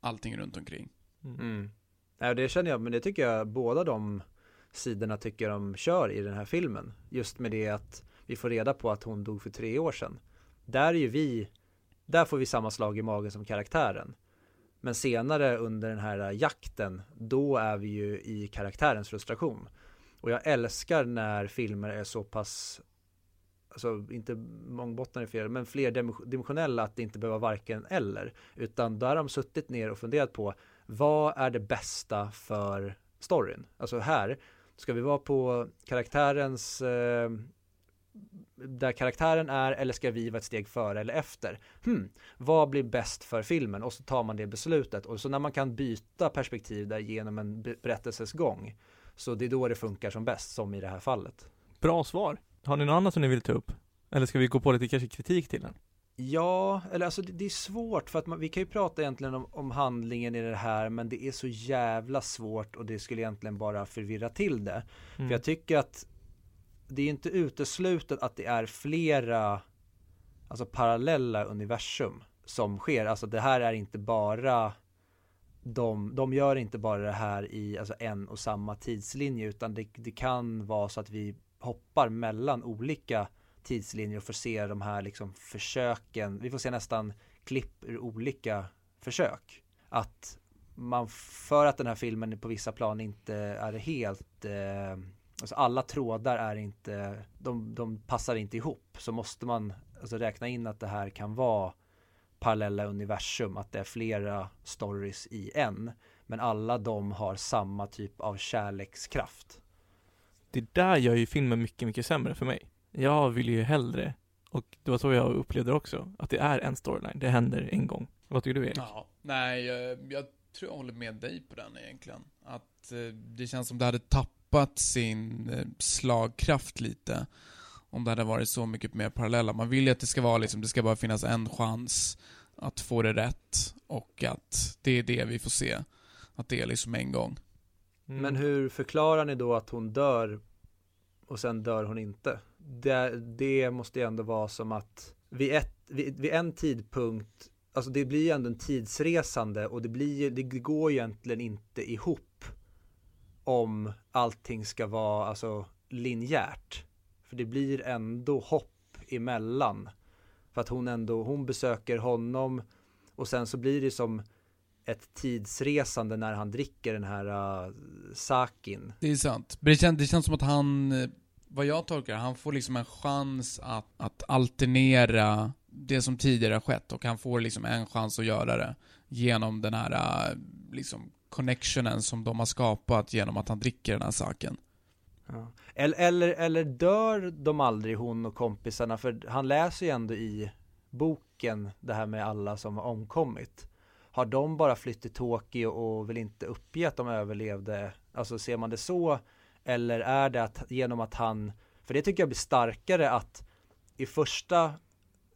allting runt omkring. Mm. Nej, det känner jag, men det tycker jag båda de sidorna tycker de kör i den här filmen. Just med det att vi får reda på att hon dog för tre år sedan. Där är ju vi, där får vi samma slag i magen som karaktären. Men senare under den här jakten, då är vi ju i karaktärens frustration. Och jag älskar när filmer är så pass, alltså inte mångbottnade fel, men flerdimensionella att det inte behöver vara varken eller. Utan där har de suttit ner och funderat på vad är det bästa för storyn? Alltså här ska vi vara på karaktärens eh, där karaktären är eller ska vi vara ett steg före eller efter? Hmm, vad blir bäst för filmen? Och så tar man det beslutet och så när man kan byta perspektiv där genom en berättelses gång så det är då det funkar som bäst som i det här fallet. Bra svar. Har ni något annat som ni vill ta upp? Eller ska vi gå på lite kanske kritik till den? Ja, eller alltså det, det är svårt för att man, vi kan ju prata egentligen om, om handlingen i det här men det är så jävla svårt och det skulle egentligen bara förvirra till det. Mm. För jag tycker att det är inte uteslutet att det är flera alltså parallella universum som sker. Alltså det här är inte bara de, de gör inte bara det här i alltså en och samma tidslinje utan det, det kan vara så att vi hoppar mellan olika tidslinjer och får se de här liksom försöken. Vi får se nästan klipp ur olika försök. Att man för att den här filmen på vissa plan inte är helt eh, Alltså alla trådar är inte, de, de passar inte ihop. Så måste man alltså räkna in att det här kan vara parallella universum, att det är flera stories i en. Men alla de har samma typ av kärlekskraft. Det där gör ju filmen mycket, mycket sämre för mig. Jag vill ju hellre, och det var så jag upplevde det också, att det är en storyline, det händer en gång. Vad tycker du Erik? Ja, nej, jag, jag tror jag håller med dig på den egentligen. Att eh, det känns som det hade tappat sin eh, slagkraft lite. Om det hade varit så mycket mer parallella. Man vill ju att det ska vara liksom, det ska bara finnas en chans att få det rätt. Och att det är det vi får se. Att det är liksom en gång. Mm. Men hur förklarar ni då att hon dör och sen dör hon inte? Det, det måste ju ändå vara som att vid, ett, vid, vid en tidpunkt, alltså det blir ju ändå en tidsresande och det blir det går ju egentligen inte ihop om allting ska vara alltså linjärt. För det blir ändå hopp emellan. För att hon ändå, hon besöker honom och sen så blir det som ett tidsresande när han dricker den här uh, sakin. Det är sant. Det känns, det känns som att han, eh, vad jag tolkar han får liksom en chans att, att alternera det som tidigare har skett och han får liksom en chans att göra det genom den här eh, liksom connectionen som de har skapat genom att han dricker den här saken. Ja. Eller, eller, eller dör de aldrig hon och kompisarna för han läser ju ändå i boken det här med alla som har omkommit. Har de bara flytt till Tokyo och vill inte uppge att de överlevde? Alltså ser man det så? Eller är det att genom att han, för det tycker jag blir starkare att i första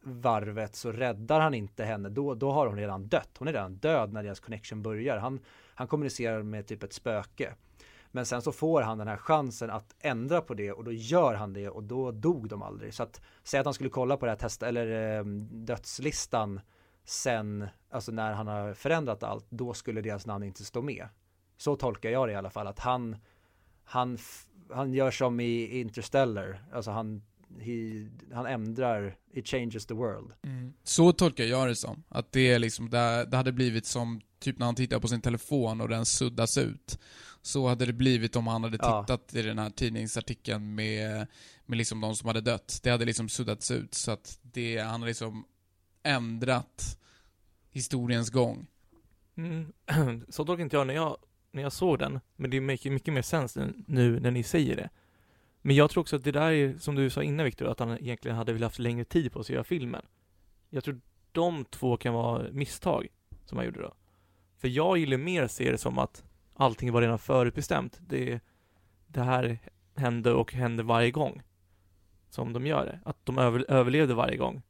varvet så räddar han inte henne, då, då har hon redan dött. Hon är redan död när deras connection börjar. Han, han kommunicerar med typ ett spöke. Men sen så får han den här chansen att ändra på det och då gör han det och då dog de aldrig. Så att säga att han skulle kolla på det här testa eller eh, dödslistan sen, alltså när han har förändrat allt, då skulle deras namn inte stå med. Så tolkar jag det i alla fall, att han, han, han gör som i Interstellar, alltså han he, han ändrar, it changes the world. Mm. Så tolkar jag det som. Att det är liksom, det, det hade blivit som typ när han tittar på sin telefon och den suddas ut. Så hade det blivit om han hade tittat ja. i den här tidningsartikeln med, med liksom de som hade dött. Det hade liksom suddats ut så att det, han har liksom ändrat historiens gång. Mm. *clears throat* Så tolkar inte jag när jag, när jag såg den, men det make mycket mer sens nu när ni säger det. Men jag tror också att det där är, som du sa innan Viktor, att han egentligen hade velat haft längre tid på sig att göra filmen. Jag tror de två kan vara misstag som han gjorde då. För jag gillar mer att se det som att allting var redan förutbestämt. Det, det här hände och hände varje gång som de gör det. Att de över, överlevde varje gång.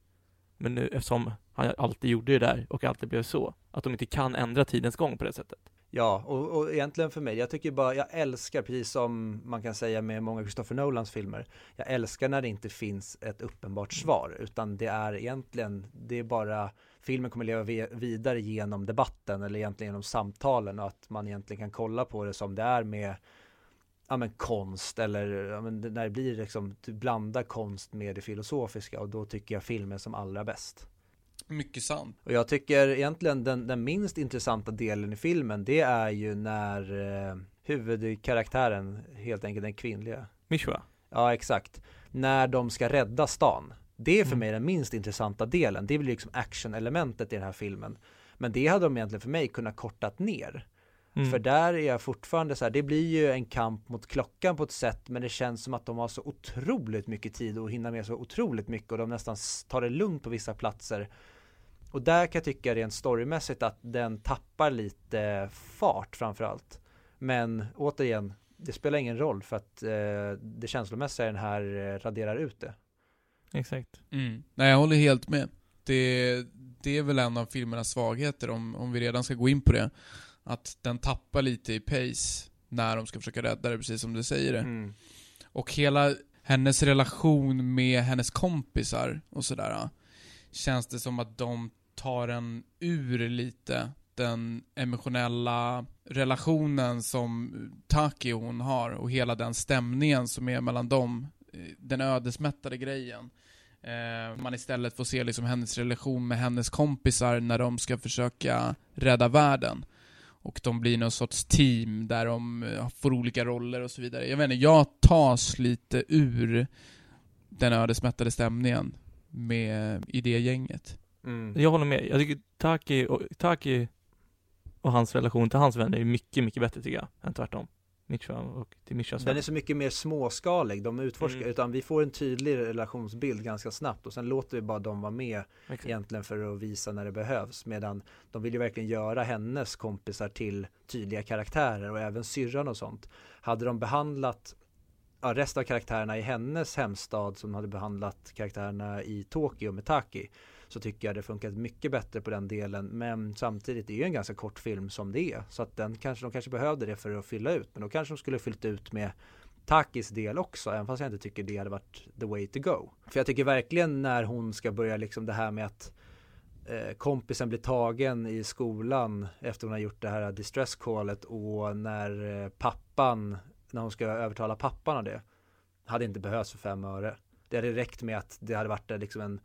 Men nu eftersom han alltid gjorde det där och alltid blev så, att de inte kan ändra tidens gång på det sättet. Ja, och, och egentligen för mig, jag tycker bara, jag älskar, precis som man kan säga med många Christopher Nolans filmer, jag älskar när det inte finns ett uppenbart svar, utan det är egentligen, det är bara, filmen kommer leva vidare genom debatten eller egentligen genom samtalen och att man egentligen kan kolla på det som det är med ja, men konst eller ja, men när det blir liksom, du blandar konst med det filosofiska och då tycker jag filmen som allra bäst. Mycket sant. Och jag tycker egentligen den, den minst intressanta delen i filmen det är ju när eh, huvudkaraktären, helt enkelt den kvinnliga. Mishra? Ja, exakt. När de ska rädda stan. Det är för Mm. mig den minst intressanta delen. Det blir liksom action-elementet i den här filmen. Men det hade de egentligen för mig kunnat kortat ner. Mm. För där är jag fortfarande så här, det blir ju en kamp mot klockan på ett sätt men det känns som att de har så otroligt mycket tid och hinner med så otroligt mycket och de nästan tar det lugnt på vissa platser. Och där kan jag tycka rent storymässigt att den tappar lite fart framförallt. Men återigen, det spelar ingen roll för att eh, det känslomässiga i den här eh, raderar ut det. Exakt. Mm. Nej, jag håller helt med. Det, det är väl en av filmernas svagheter, om, om vi redan ska gå in på det. Att den tappar lite i pace när de ska försöka rädda det, precis som du säger det. Mm. Och hela hennes relation med hennes kompisar och sådär. Känns det som att de tar en ur lite den emotionella relationen som Taki och hon har och hela den stämningen som är mellan dem. eh, Den ödesmättade grejen. Eh, man istället får se liksom hennes relation med hennes kompisar när de ska försöka rädda världen. Och de blir någon sorts team där de eh, får olika roller och så vidare. Jag vet inte, jag tas lite ur den ödesmättade stämningen med, i det gänget. Mm. Jag håller med. Jag tycker Taki och, Taki och hans relation till hans vänner är mycket, mycket bättre tycker jag, än tvärtom. Mishra och till Mishras Den är så mycket mer småskalig, de utforskar, Mm. utan vi får en tydlig relationsbild ganska snabbt och sen låter vi bara dem vara med Exakt. egentligen för att visa när det behövs medan de vill ju verkligen göra hennes kompisar till tydliga karaktärer och även syrran och sånt. Hade de behandlat ja, resten av karaktärerna i hennes hemstad som de hade behandlat karaktärerna i Tokyo med Taki så tycker jag det funkat mycket bättre på den delen men samtidigt är det ju en ganska kort film som det är så att den kanske de kanske behövde det för att fylla ut men då kanske de skulle fyllt ut med Takis del också, även fast jag inte tycker det hade varit the way to go. För jag tycker verkligen när hon ska börja liksom det här med att eh, kompisen blir tagen i skolan efter hon har gjort det här distress callet och när eh, pappan, när hon ska övertala pappan av det, hade inte behövts för fem öre. Det hade räckt med att det hade varit liksom en,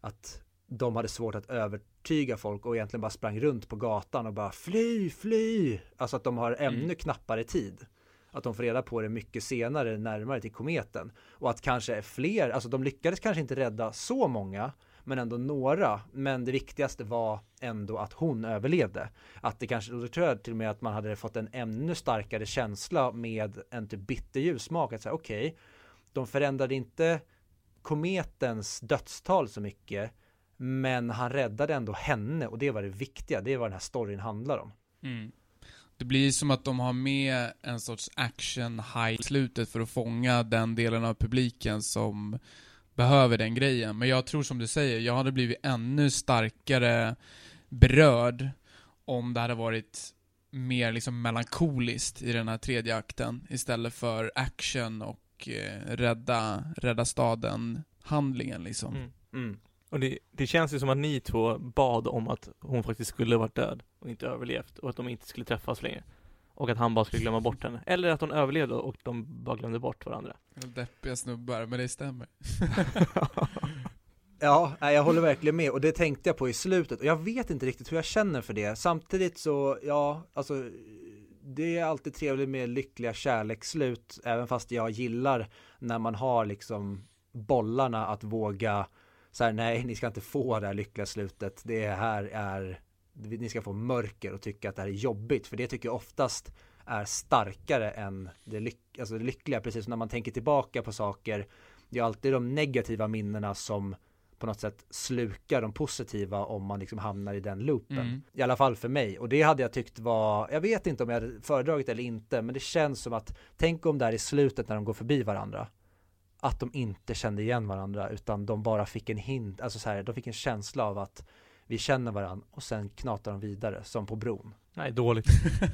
att de hade svårt att övertyga folk och egentligen bara sprang runt på gatan och bara fly, fly. Alltså att de har ännu Mm. knappare tid. Att de får reda på det mycket senare, närmare till kometen. Och att kanske fler, alltså de lyckades kanske inte rädda så många, men ändå några. Men det viktigaste var ändå att hon överlevde. Att det kanske, då tror jag till och med att man hade fått en ännu starkare känsla med en typ bitterljus smak. Att säga okej, okay, de förändrade inte kometens dödstal så mycket. Men han räddade ändå henne och det var det viktiga. Det är vad den här storyn handlar om. Mm. Det blir som att de har med en sorts action high i slutet för att fånga den delen av publiken som behöver den grejen. Men jag tror som du säger, jag hade blivit ännu starkare berörd om det hade varit mer liksom melankoliskt i den här tredje akten istället för action och eh, rädda, rädda staden handlingen liksom. Mm. Mm. Och det, det, känns ju som att ni två bad om att hon faktiskt skulle varit död och inte överlevt och att de inte skulle träffas längre. Och att han bara skulle glömma bort henne. Eller att hon överlevde och de bara glömde bort varandra. Deppiga snubbar, men det stämmer. *laughs* ja, jag håller verkligen med och det tänkte jag på i slutet och jag vet inte riktigt hur jag känner för det. Samtidigt så, ja, alltså det är alltid trevligt med lyckliga kärleksslut, även fast jag gillar när man har liksom bollarna att våga så här, nej, ni ska inte få det här lyckliga slutet. Det här är, ni ska få mörker och tycka att det här är jobbigt, för det tycker jag oftast är starkare än det, lyck alltså det lyckliga, precis som när man tänker tillbaka på saker. Det är alltid de negativa minnena som på något sätt slukar de positiva om man liksom hamnar i den loopen. Mm. I alla fall för mig. Och det hade jag tyckt var, jag vet inte om jag hade föredragit eller inte, men det känns som att, tänk om det här i slutet när de går förbi varandra att de inte kände igen varandra utan de bara fick en hint, alltså så här, de fick en känsla av att vi känner varandra och sen knatar de vidare som på bron. Nej, dåligt.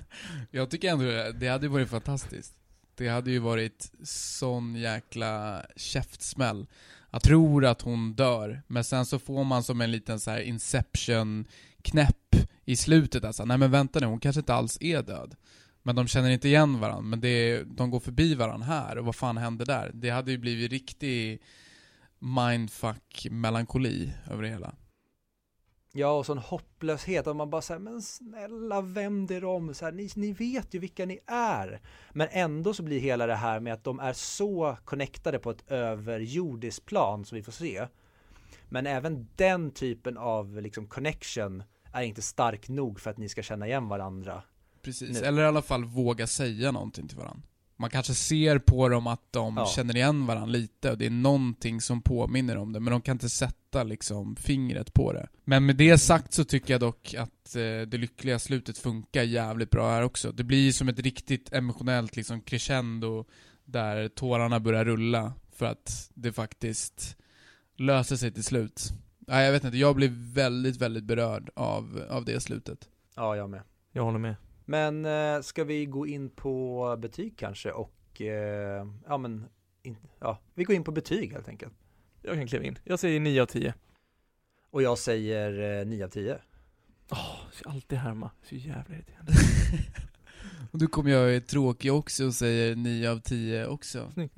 *laughs* jag tycker ändå det, hade varit fantastiskt. Det hade ju varit sån jäkla käftsmäll. Jag tror att hon dör, men sen så får man som en liten så inception knäpp i slutet alltså. Nej men vänta nu, hon kanske inte alls är död. Men de känner inte igen varandra, men det, de går förbi varandra här, och vad fan hände där? Det hade ju blivit riktig mindfuck-melankoli över det hela. Ja, och sån hopplöshet, och man bara säger men snälla vänd er om, så här, ni, ni vet ju vilka ni är. Men ändå så blir hela det här med att de är så connectade på ett överjordiskt plan som vi får se. Men även den typen av liksom connection är inte stark nog för att ni ska känna igen varandra Precis, nu. eller i alla fall våga säga någonting till varandra. Man kanske ser på dem att de ja. känner igen varandra lite och det är någonting som påminner om det, men de kan inte sätta liksom fingret på det. Men med det sagt så tycker jag dock att eh, det lyckliga slutet funkar jävligt bra här också. Det blir som ett riktigt emotionellt liksom crescendo där tårarna börjar rulla för att det faktiskt löser sig till slut. Ja, jag vet inte, jag blir väldigt, väldigt berörd av, av det slutet. Ja, jag med. Jag håller med. Men eh, ska vi gå in på betyg kanske och eh, ja men in, ja, vi går in på betyg helt enkelt. Jag kan kliva in. Jag säger 9 av 10. Och jag säger eh, 9 av 10. Åh, oh, jag alltid härma. Så jävla irriterande. *laughs* och då kommer jag tråkig också och säger 9 av 10 också. Eh,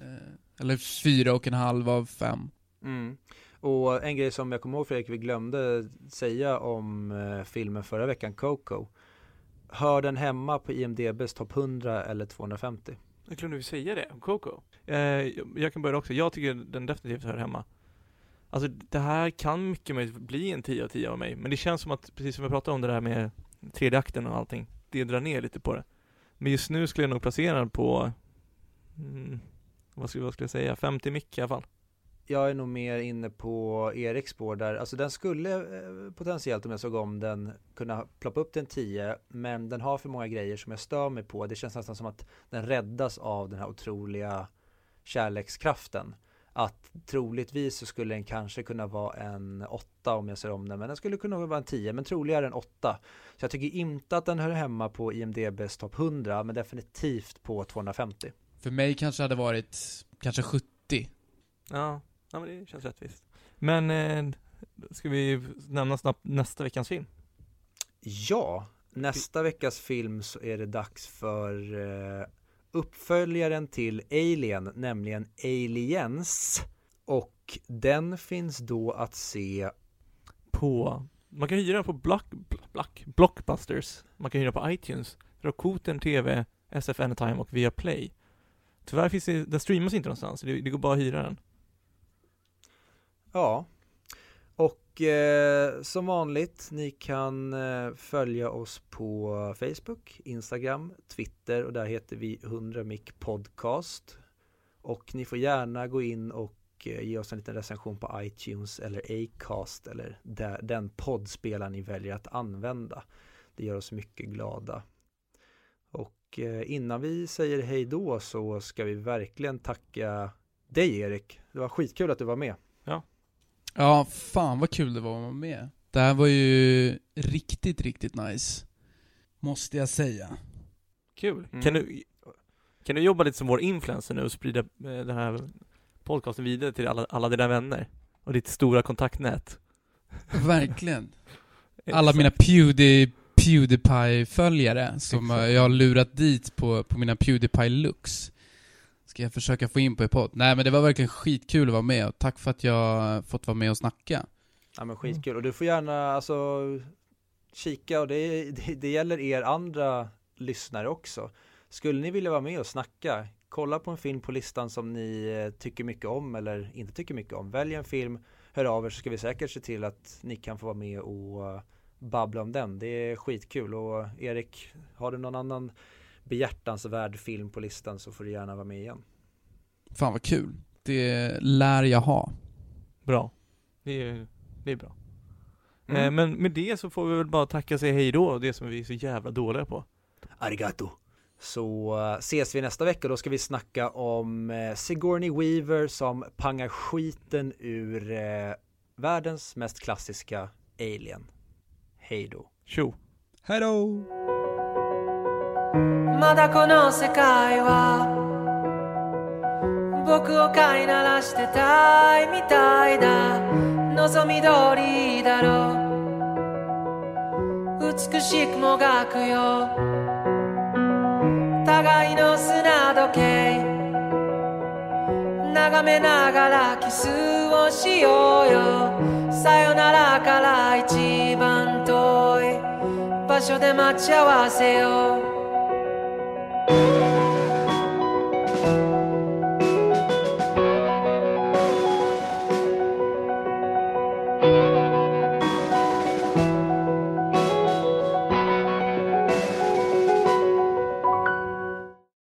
eller 4 och en halv av 5. Mm. Och en grej som jag kommer ihåg Fredrik, vi glömde säga om eh, filmen förra veckan, Coco Hör den hemma på IMDBs topp 100 eller 250? Jag glömde vi säga det om Coco. Eh, jag kan börja också. Jag tycker den definitivt hör hemma. Alltså det här kan mycket möjligt bli en 10 av 10 av mig, men det känns som att, precis som vi pratade om det där med tredje akten och allting, det drar ner lite på det. Men just nu skulle jag nog placera den på, mm, vad, skulle, vad skulle jag säga, 50 mick i alla fall jag är nog mer inne på Eriks spår där, alltså den skulle eh, potentiellt om jag såg om den kunna ploppa upp till en 10 men den har för många grejer som jag stör mig på. Det känns nästan som att den räddas av den här otroliga kärlekskraften. Att troligtvis så skulle den kanske kunna vara en 8 om jag ser om den men den skulle kunna vara en 10 men troligare en 8. Så jag tycker inte att den hör hemma på IMDBs topp 100 men definitivt på 250. För mig kanske hade varit kanske 70 Ja, Ja men det känns rättvist. Men, eh, ska vi nämna snabbt nästa veckans film? Ja, nästa veckas film så är det dags för eh, uppföljaren till Alien, nämligen Aliens. Och den finns då att se på, man kan hyra den på Block, Block, Blockbusters, man kan hyra på iTunes, Rakuten TV, SF Anytime och Viaplay. Tyvärr finns det, den streamas inte någonstans, det, det går bara att hyra den. Ja, och eh, som vanligt, ni kan eh, följa oss på Facebook, Instagram, Twitter och där heter vi 100 mic podcast. Och ni får gärna gå in och eh, ge oss en liten recension på iTunes eller Acast eller där, den poddspelare ni väljer att använda. Det gör oss mycket glada. Och eh, innan vi säger hej då så ska vi verkligen tacka dig Erik. Det var skitkul att du var med. Ja, fan vad kul det var att vara med. Det här var ju riktigt, riktigt nice. Måste jag säga. Kul. Mm. Kan, du, kan du jobba lite som vår influencer nu och sprida eh, den här podcasten vidare till alla, alla dina vänner? Och ditt stora kontaktnät? *laughs* Verkligen. Alla mina Pewdie, Pewdiepie-följare som Exakt. eh, jag har lurat dit på, på mina Pewdiepie-looks. Ska jag försöka få in på er podd. Nej men det var verkligen skitkul att vara med och tack för att jag fått vara med och snacka. Ja men skitkul och du får gärna alltså kika och det, det, det gäller er andra lyssnare också. Skulle ni vilja vara med och snacka, kolla på en film på listan som ni eh, tycker mycket om eller inte tycker mycket om. Välj en film, hör av er så ska vi säkert se till att ni kan få vara med och eh, babbla om den. Det är skitkul och Erik, har du någon annan behjärtansvärd film på listan så får du gärna vara med igen. Fan vad kul. Det lär jag ha. Bra. Det är, det är bra. Mm. Eh, men med det så får vi väl bara tacka och säga hej då, det som vi är så jävla dåliga på. Arigato. Så eh, ses vi nästa vecka. Då ska vi snacka om eh, Sigourney Weaver som pangar skiten ur eh, världens mest klassiska Alien. Hej då. Tjo! Hejdå! まだこの世界は。僕を飼いならしてたいみたいだ。望み通りだろ。う美しくもがくよ。互いの砂時計。眺めながらキスをしようよ。さよならから一番遠い場所で待ち合わせよう。Thank you.